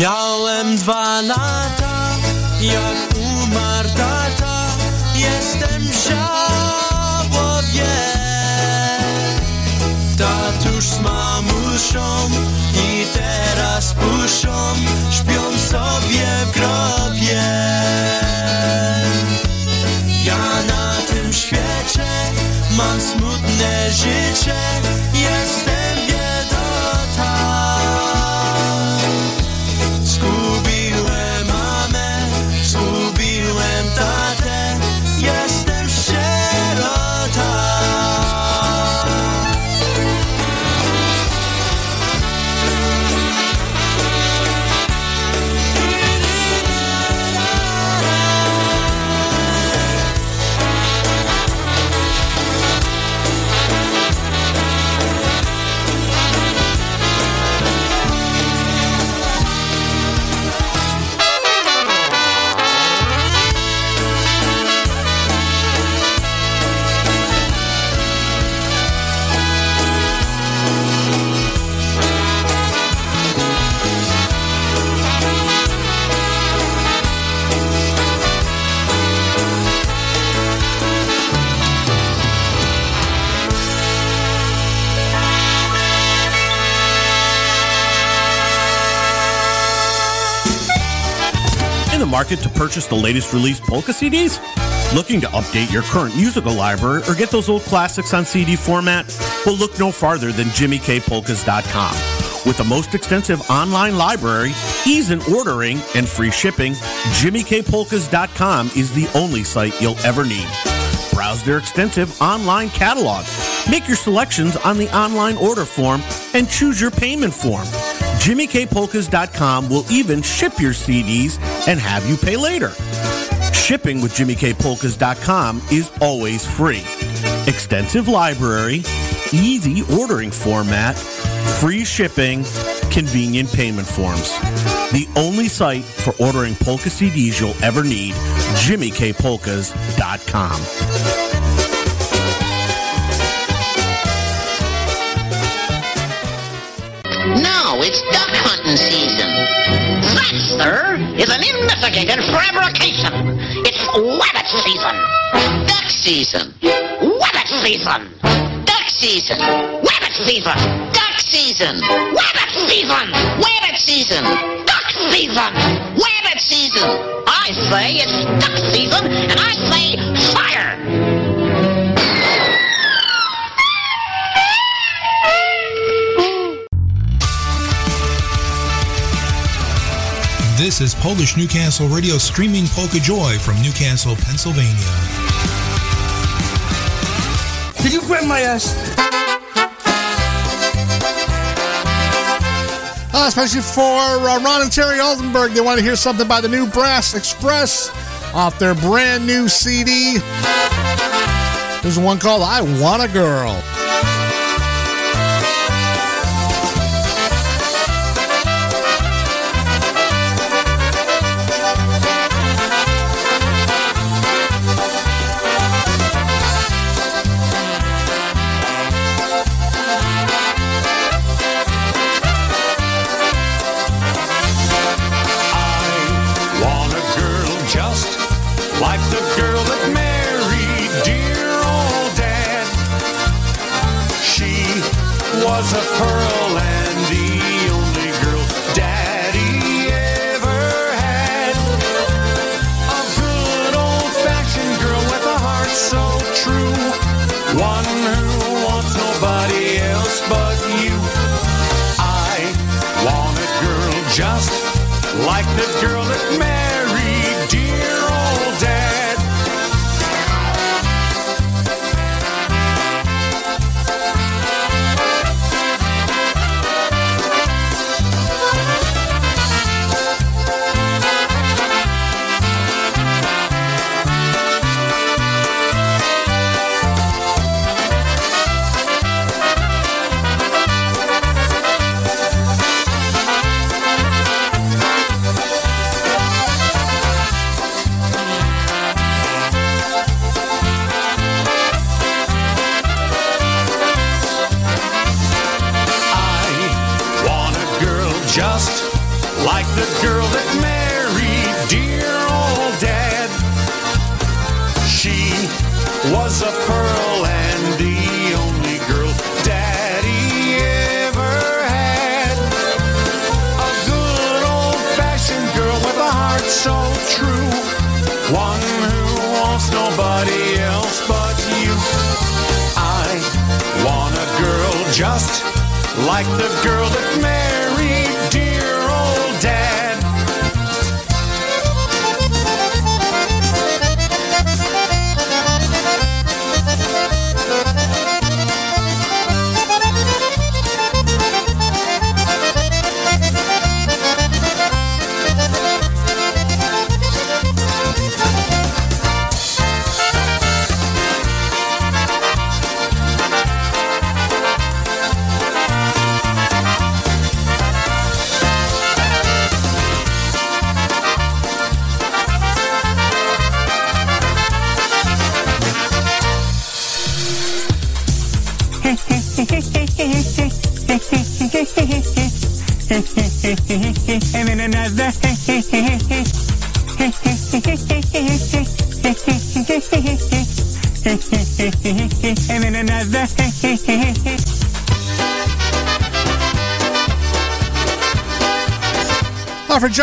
Miałem dwa lata, jak umarł tata, jestem żałobie. Tatuś z mamusią i teraz puszą, śpią sobie w grobie. Ja na tym świecie mam smutne życie, market to purchase the latest released polka CDs? Looking to update your current musical library or get those old classics on CD format? Well, look no farther than JimmyKPolkas.com. With the most extensive online library, ease in ordering, and free shipping, JimmyKPolkas.com is the only site you'll ever need. Browse their extensive online catalog. Make your selections on the online order form and choose your payment form. JimmyKPolkas.com will even ship your CDs and have you pay later. Shipping with JimmyKPolkas.com is always free. Extensive library, easy ordering format, free shipping, convenient payment forms. The only site for ordering polka CDs you'll ever need, JimmyKPolkas.com. it's duck hunting season. That, sir, is an investigated fabrication. It's wabbit season. Duck season. Wabbit season. Duck season. Wabbit season. Duck season. Wabbit season. Wabbit season. Duck season. Wabbit season. I say it's duck season, and I say fire. This is Polish Newcastle Radio streaming Polka Joy from Newcastle, Pennsylvania. Did you grab my ass? Uh, especially for uh, Ron and Terry Altenberg. They want to hear something by the new Brass Express off their brand new CD. There's one called I Want a Girl.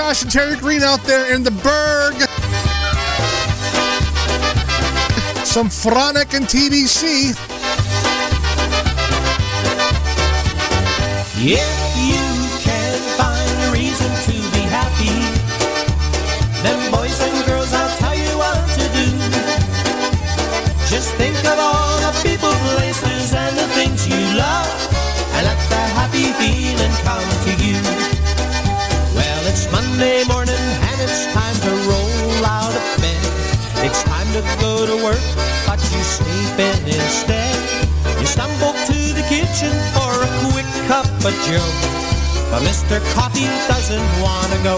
Josh and Terry Green out there in the Berg. Some Fronic and TBC. If you can find a reason to be happy, then boys and girls, I'll tell you what to do. Just think of all the people, places, and the things you love, to go to work, but you sleep in instead. You stumble to the kitchen for a quick cup of joe, but Mr. Coffee doesn't want to go.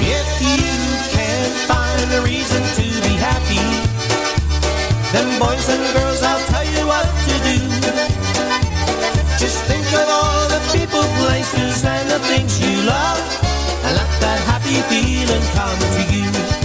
If you can't find a reason to be happy, then boys and girls, I'll tell you what to do. Just think of all the people, places, and the things you love, and let that happy feeling come to you.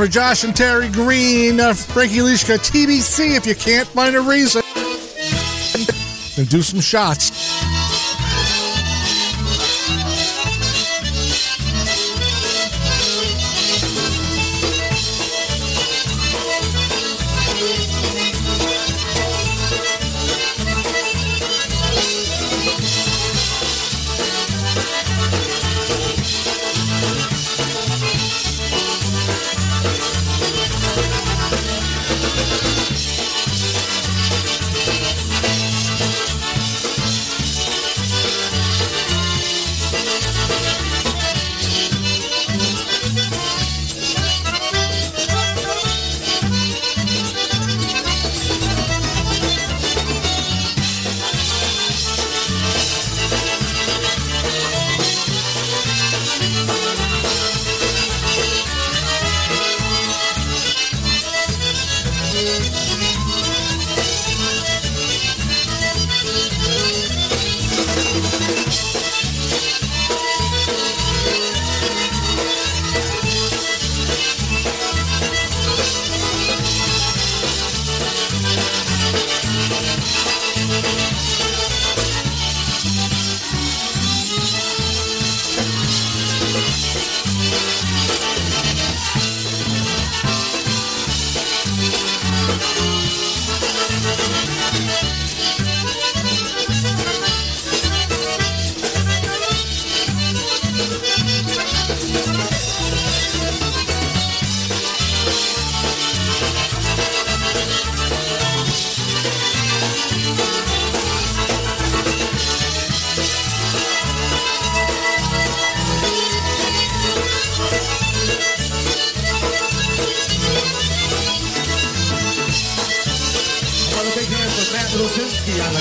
For Josh and Terry Green, uh, Frankie Lishka, TBC, if you can't find a reason, then do some shots.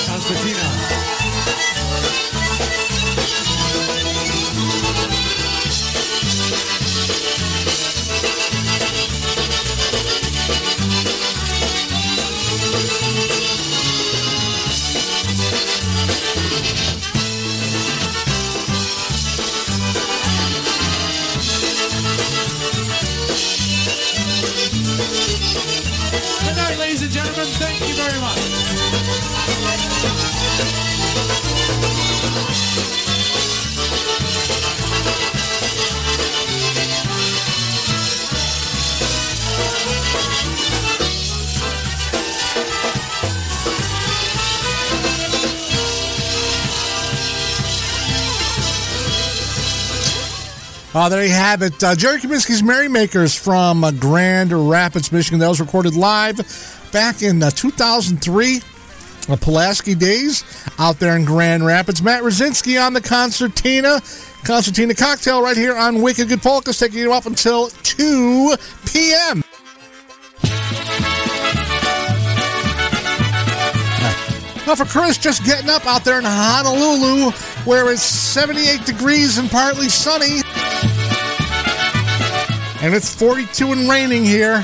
Hand for Matt Rosinski Uh, there you have it. Uh, Jerry Kaminsky's Merrymakers from uh, Grand Rapids, Michigan. That was recorded live back in uh, 2003. Uh, Pulaski Days out there in Grand Rapids. Matt Rosinski on the concertina. Concertina cocktail right here on Wicked Good Polkas, taking you up until 2 p.m. Now for Chris, just getting up out there in Honolulu, where it's 78 degrees and partly sunny. And it's 42 and raining here.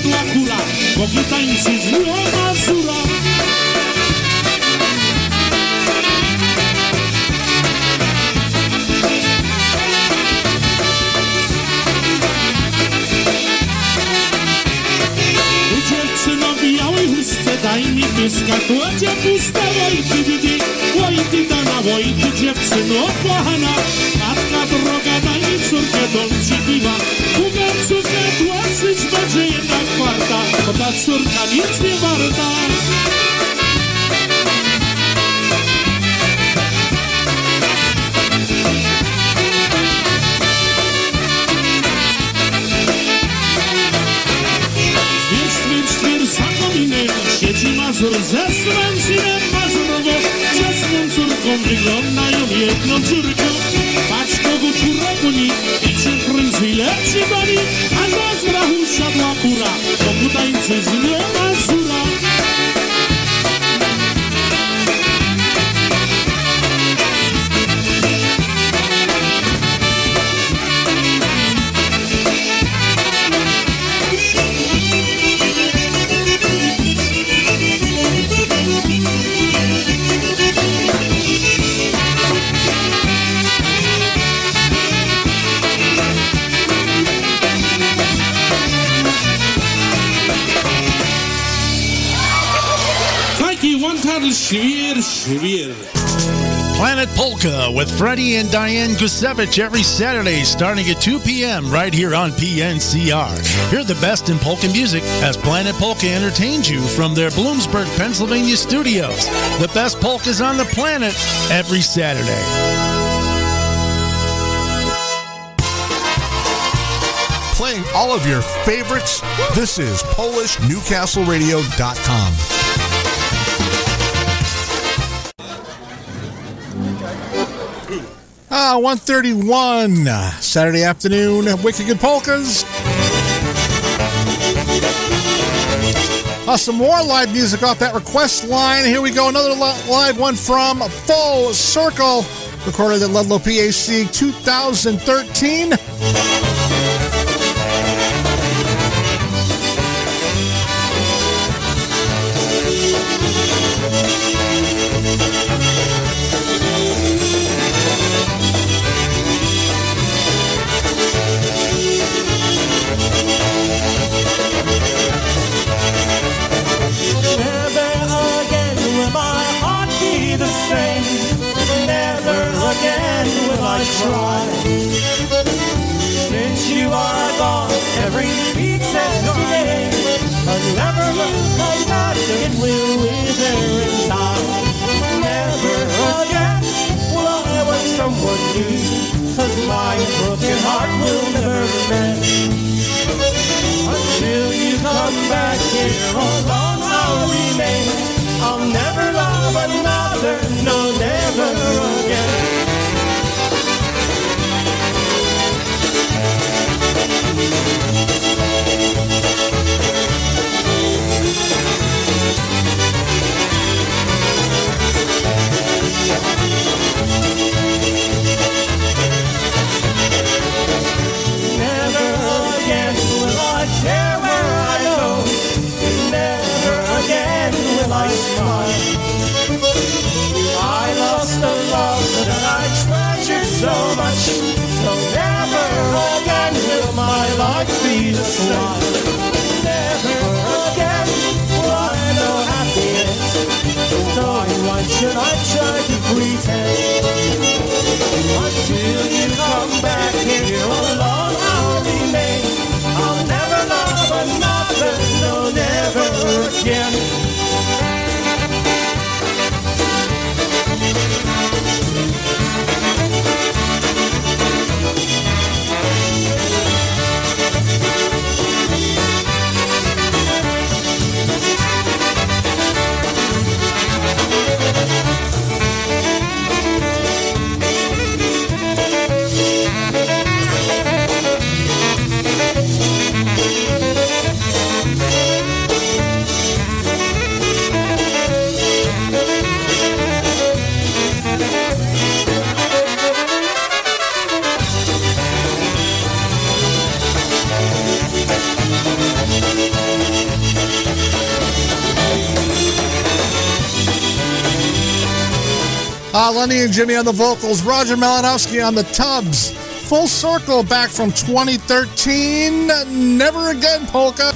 siadła kura Bogi tańczy z miłą Mazura Dziewczyno w białej chustce, daj mi pyska, kładzie puste wojty widzi. Wojty dana, wojty dziewczyno kochana, matka droga, daj wieczórkę dolci piwa. Kuga córka tłaczyć będzie jedna kwarta Bo ta córka nic nie warta. Siedzi Mazur ze swym synem Mazurowo Ciasną córką wyglądają jedną córką. dragul și românii Deci înfrân zile și Azi azi rahul și-a doua cura Făcut ai în zile mazura Taki one title świr, świr. Planet Polka with Freddie and Diane Gusevich every Saturday starting at 2 p.m. right here on PNCR. Hear the best in polka music as Planet Polka entertains you from their Bloomsburg, Pennsylvania studios. The best polkas on the planet every Saturday. Playing all of your favorites. This is PolishNewcastleRadio.com. Ah, 131 Saturday afternoon. Wicked Good Polkas. Uh, some more live music off that request line. Here we go. Another li- live one from Full Circle, recorded at Ludlow PAC 2013. Lenny and Jimmy on the vocals, Roger Malinowski on the tubs. Full circle back from 2013. Never again, polka.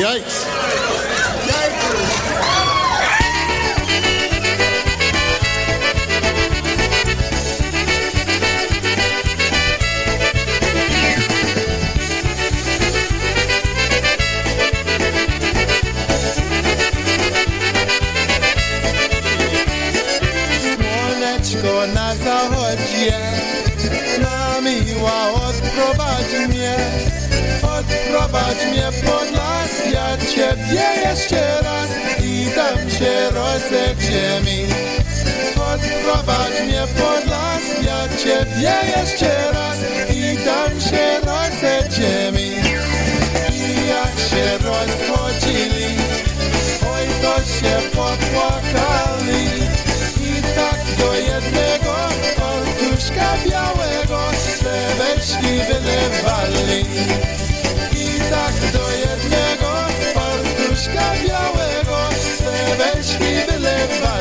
Yikes. Ciebie jeszcze raz I dam się rozegrzie mi I jak się rozchodzili Oj to się popłakali i tak do jednego fartuszka białego swe weszki wylewali. I tak do jednego fartuszka białego swe weszki wylewali.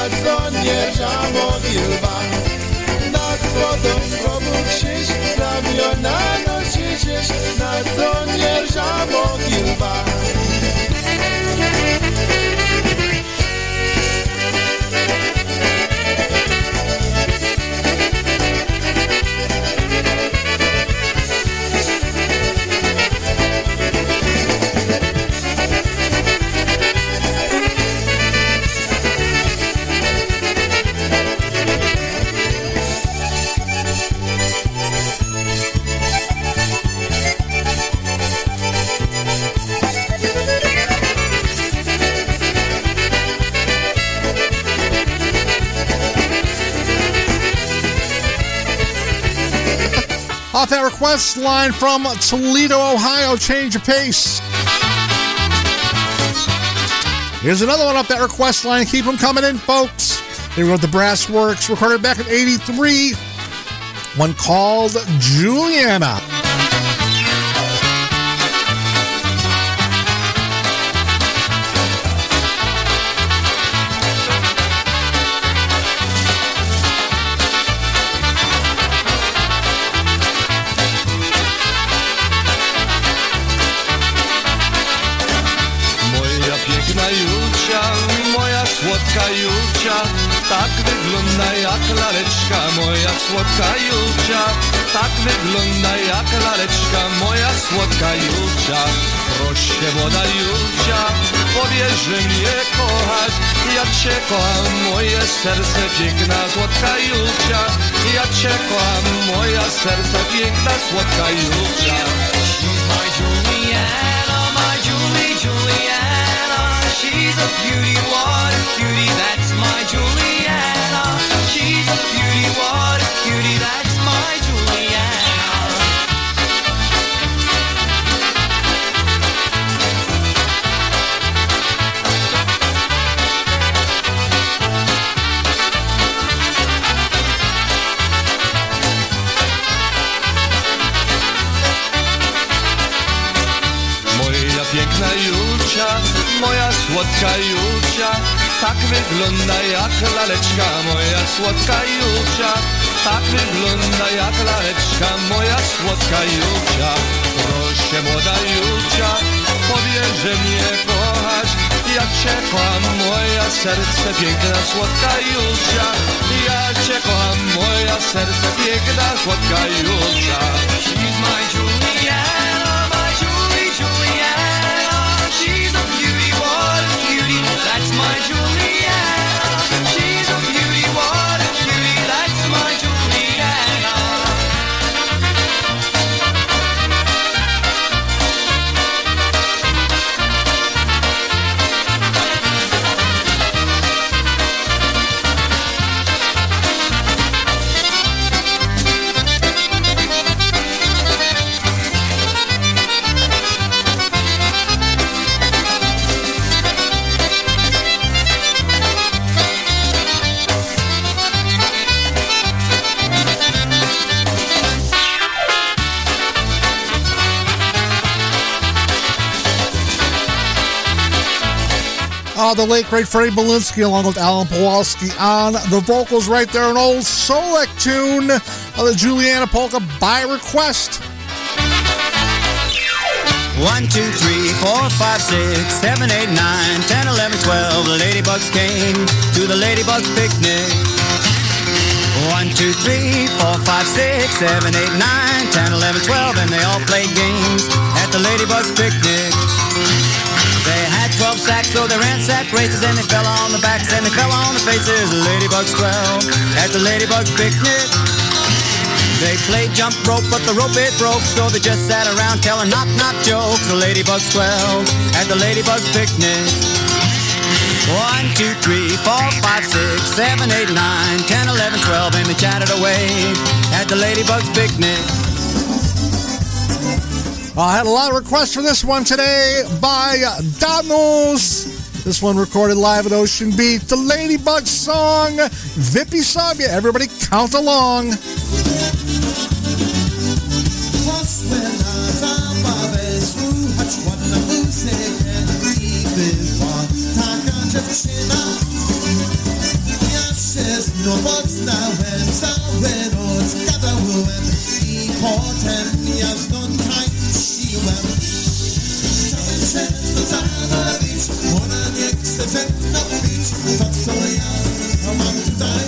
a co nieżało wilba. Nad wodą znowu ramiona nosisz, na co nieżało wilba. Request line from Toledo, Ohio, change of pace. Here's another one up that request line. Keep them coming in, folks. They wrote the Brass Works, recorded back in 83. One called Juliana. Słodka Julcia Tak wygląda jak laleczka, moja słodka Julcia Proszę młoda Julcia, powiedz, że mnie kochasz Ja cię kocham, moje serce piękna, słodka Julcia Ja cię kocham, moja serce piękna, słodka Julcia She's my Juliana, my Julie, Juliana She's a beauty, what a cutie, that's słodka Julcia Tak wygląda jak laleczka, moja słodka Julcia Tak wygląda jak laleczka, moja słodka Julcia Proszę młoda Julcia, powiedz, że mnie kochasz Ja cię kocham, moja serce piękna, słodka Julcia Ja cię kocham, moja serce piękna, słodka Julcia the late great Freddie Belinsky along with Alan Pawlowski on the vocals right there. An old Solek tune of the Juliana Polka by request. One, two, three, four, five, six, seven, eight, nine, ten, eleven, twelve. The ladybugs came to the ladybugs picnic. One, two, three, four, five, six, seven, eight, nine, ten, eleven, twelve, and they all played games at the ladybugs picnic. They twelve sacks, so they ransacked races, and they fell on the backs and they fell on the faces. Ladybugs twelve at the ladybugs picnic. They played jump rope, but the rope it broke, so they just sat around telling knock knock jokes. The ladybugs twelve at the ladybugs picnic. One, two, three, four, five, six, seven, eight, nine, ten, eleven, twelve, and they chatted away at the ladybugs picnic. I had a lot of requests for this one today by Danos. This one recorded live at Ocean Beach. The Ladybug song, Vippy Sabia. Everybody count along. no sometimes.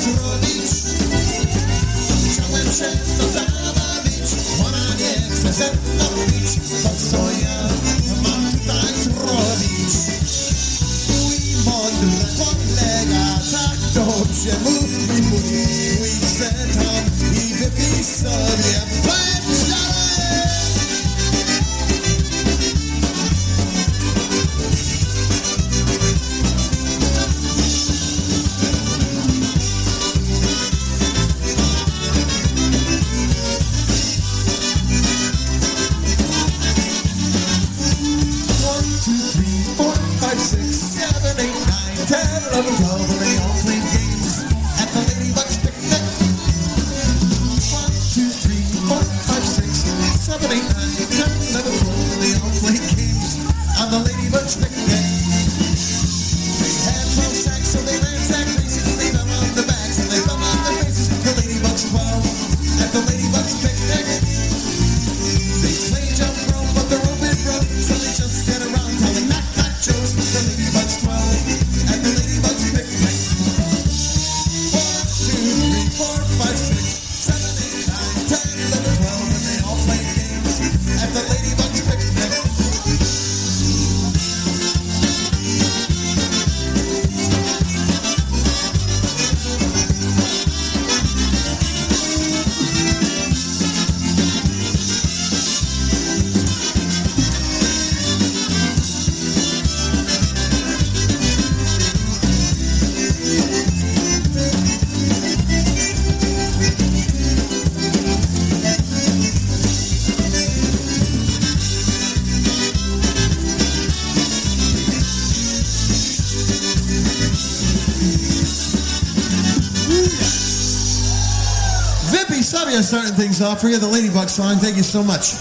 things off. Forget the Ladybug song. Thank you so much.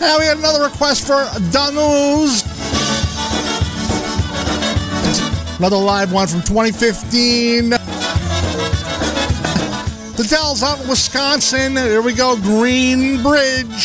Now we got another request for Danu's. Another live one from 2015. The Dells out in Wisconsin. Here we go, Green Bridge.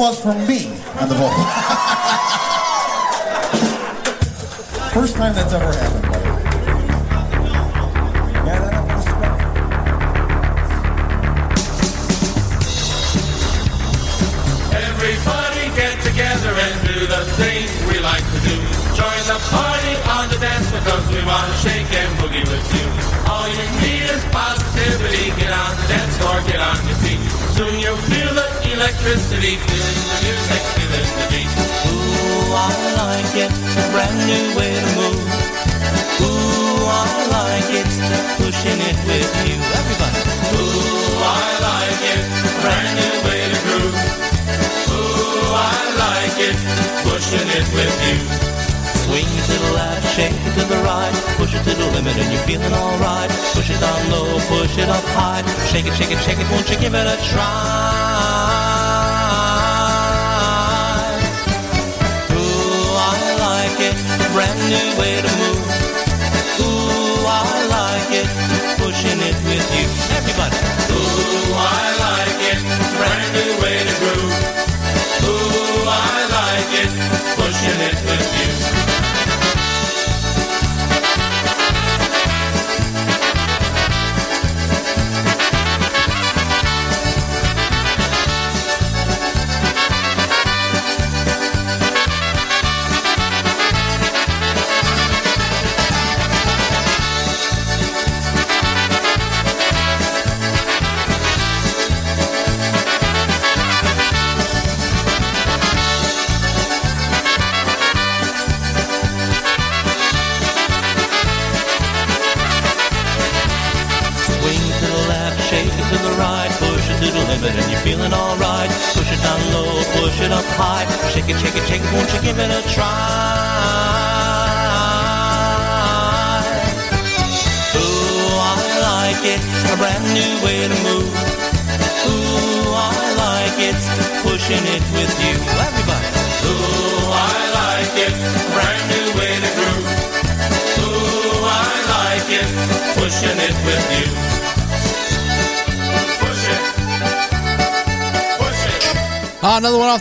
applause from me.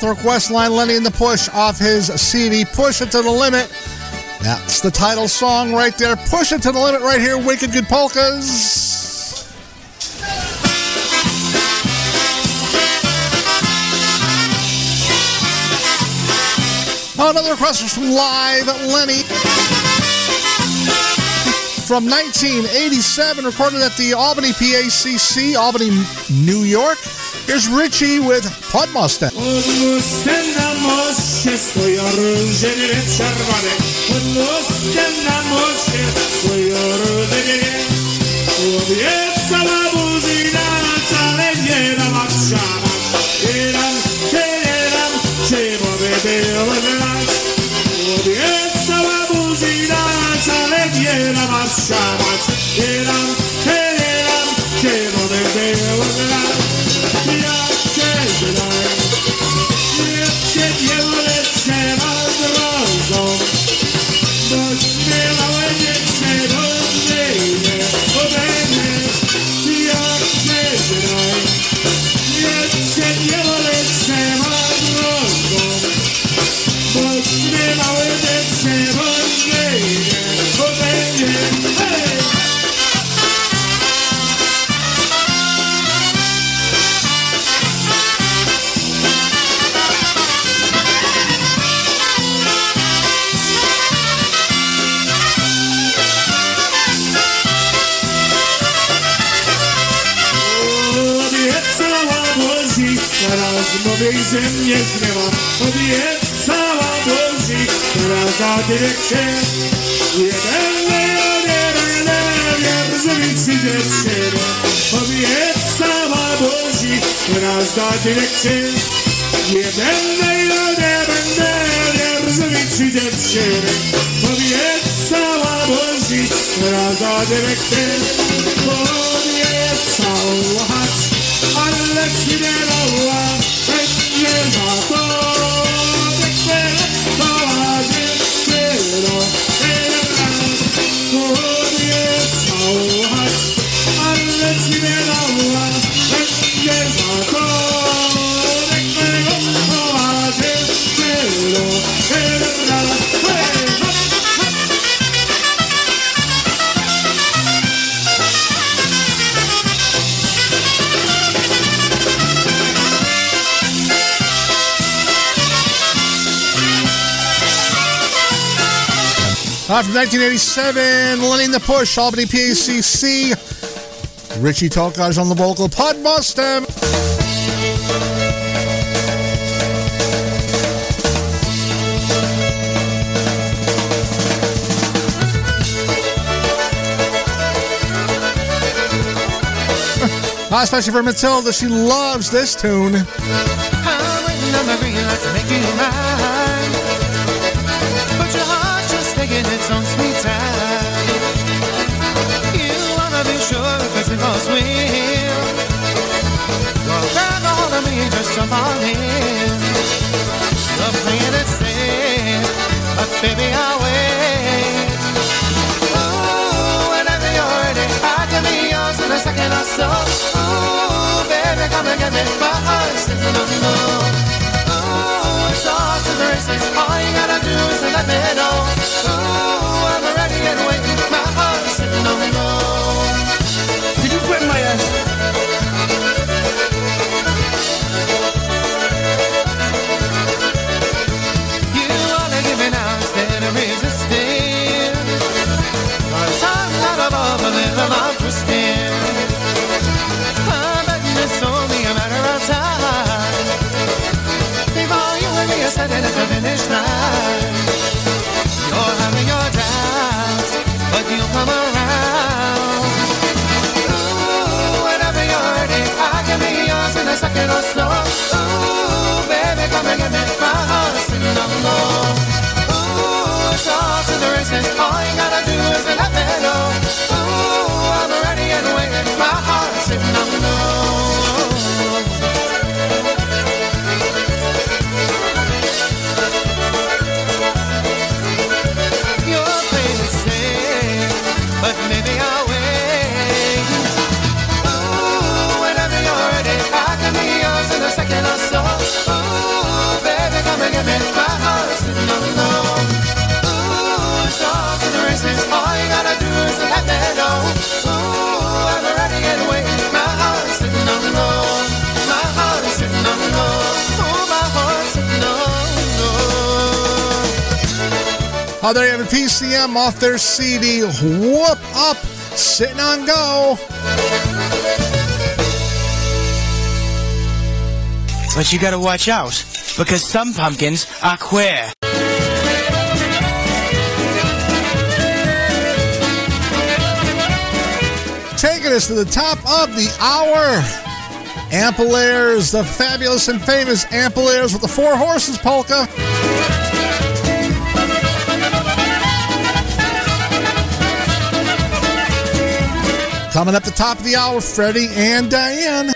Request line, Lenny in the Push off his CD, Push It to the Limit. That's the title song right there. Push It to the Limit right here, Wicked Good Polkas. Another request from Live Lenny from 1987, recorded at the Albany PACC, Albany, New York. Here's Richie with Podmaster. Shabbat, dilekçe. Yedenle yöderinde Erzuvici devşire Tabiat sava bozi Raza dilekçe. Tabiat sava haç Allah gider Uh, from 1987, Lenny the Push, Albany PACC. Richie Tokaj on the vocal, Pod Mustang. [LAUGHS] Especially for Matilda, she loves this tune. Own sweet time. You wanna be sure because it goes swim. Well, grab hold of me just jump on in. You're playing it safe, but baby, I'll wait. Ooh, whenever you're ready, I can be yours in a second or so. Ooh, baby, come and get me my heart singing no no. It's off to the. All you gotta do is let me know. Ooh, I'm ready and waiting. My heart singing no no. Did you quit my ass? You wanna give instead of resisting. I'm. I'm you the. You're having your doubts, but you'll come around. Ooh, whenever you're ready, I can be yours in second. Ooh, baby, come and me my on low. Ooh, off to the. All you gotta do is let me know. Ooh, I'm ready and waiting. My heart singing on low. Oh, there you have it, PCM off their CD. Whoop up, sitting on go. But you gotta watch out, because some pumpkins are queer. Taking us to the top of the hour. Ampliers, the fabulous and famous Ampliers with the Four Horses polka. Coming up the top of the hour, Freddie and Diane.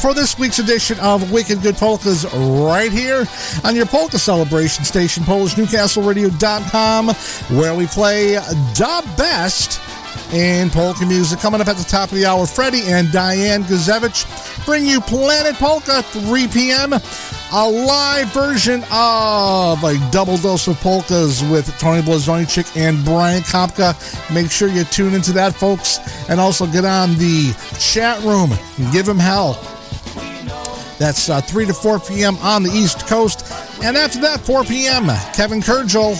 For this week's edition of Wicked Good Polkas right here on your polka celebration station, PolishNewcastleRadio.com, where we play the best in polka music. Coming up at the top of the hour, Freddie and Diane Guzevich bring you Planet Polka, 3 p.m. A live version of a double dose of polkas with Tony Blazonczyk and Brian Kopka. Make sure you tune into that, folks, and also get on the chat room and give them hell. That's uh, 3 to 4 p.m. on the East Coast. And after that, 4 p.m., Kevin Kurgel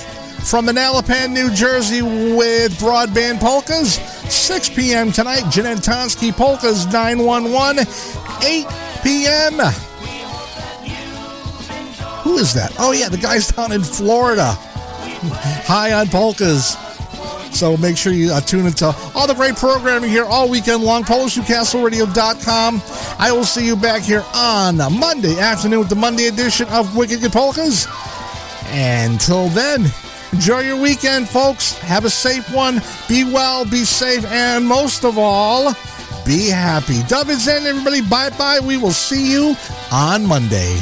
from Manalapan, New Jersey with Broadband Polkas. 6 p.m. tonight, Jeanette Tonsky Polkas 911. 8 p.m. Who is that? Oh, yeah, the guy's down in Florida. High on polkas. So make sure you uh, tune into all the great programming here all weekend long. PolishNewcastleRadio.com. I will see you back here on Monday afternoon with the Monday edition of Wicked Good Polkas. Until then, enjoy your weekend, folks. Have a safe one. Be well, be safe, and most of all, be happy. Dub is in, everybody. Bye bye. We will see you on Monday.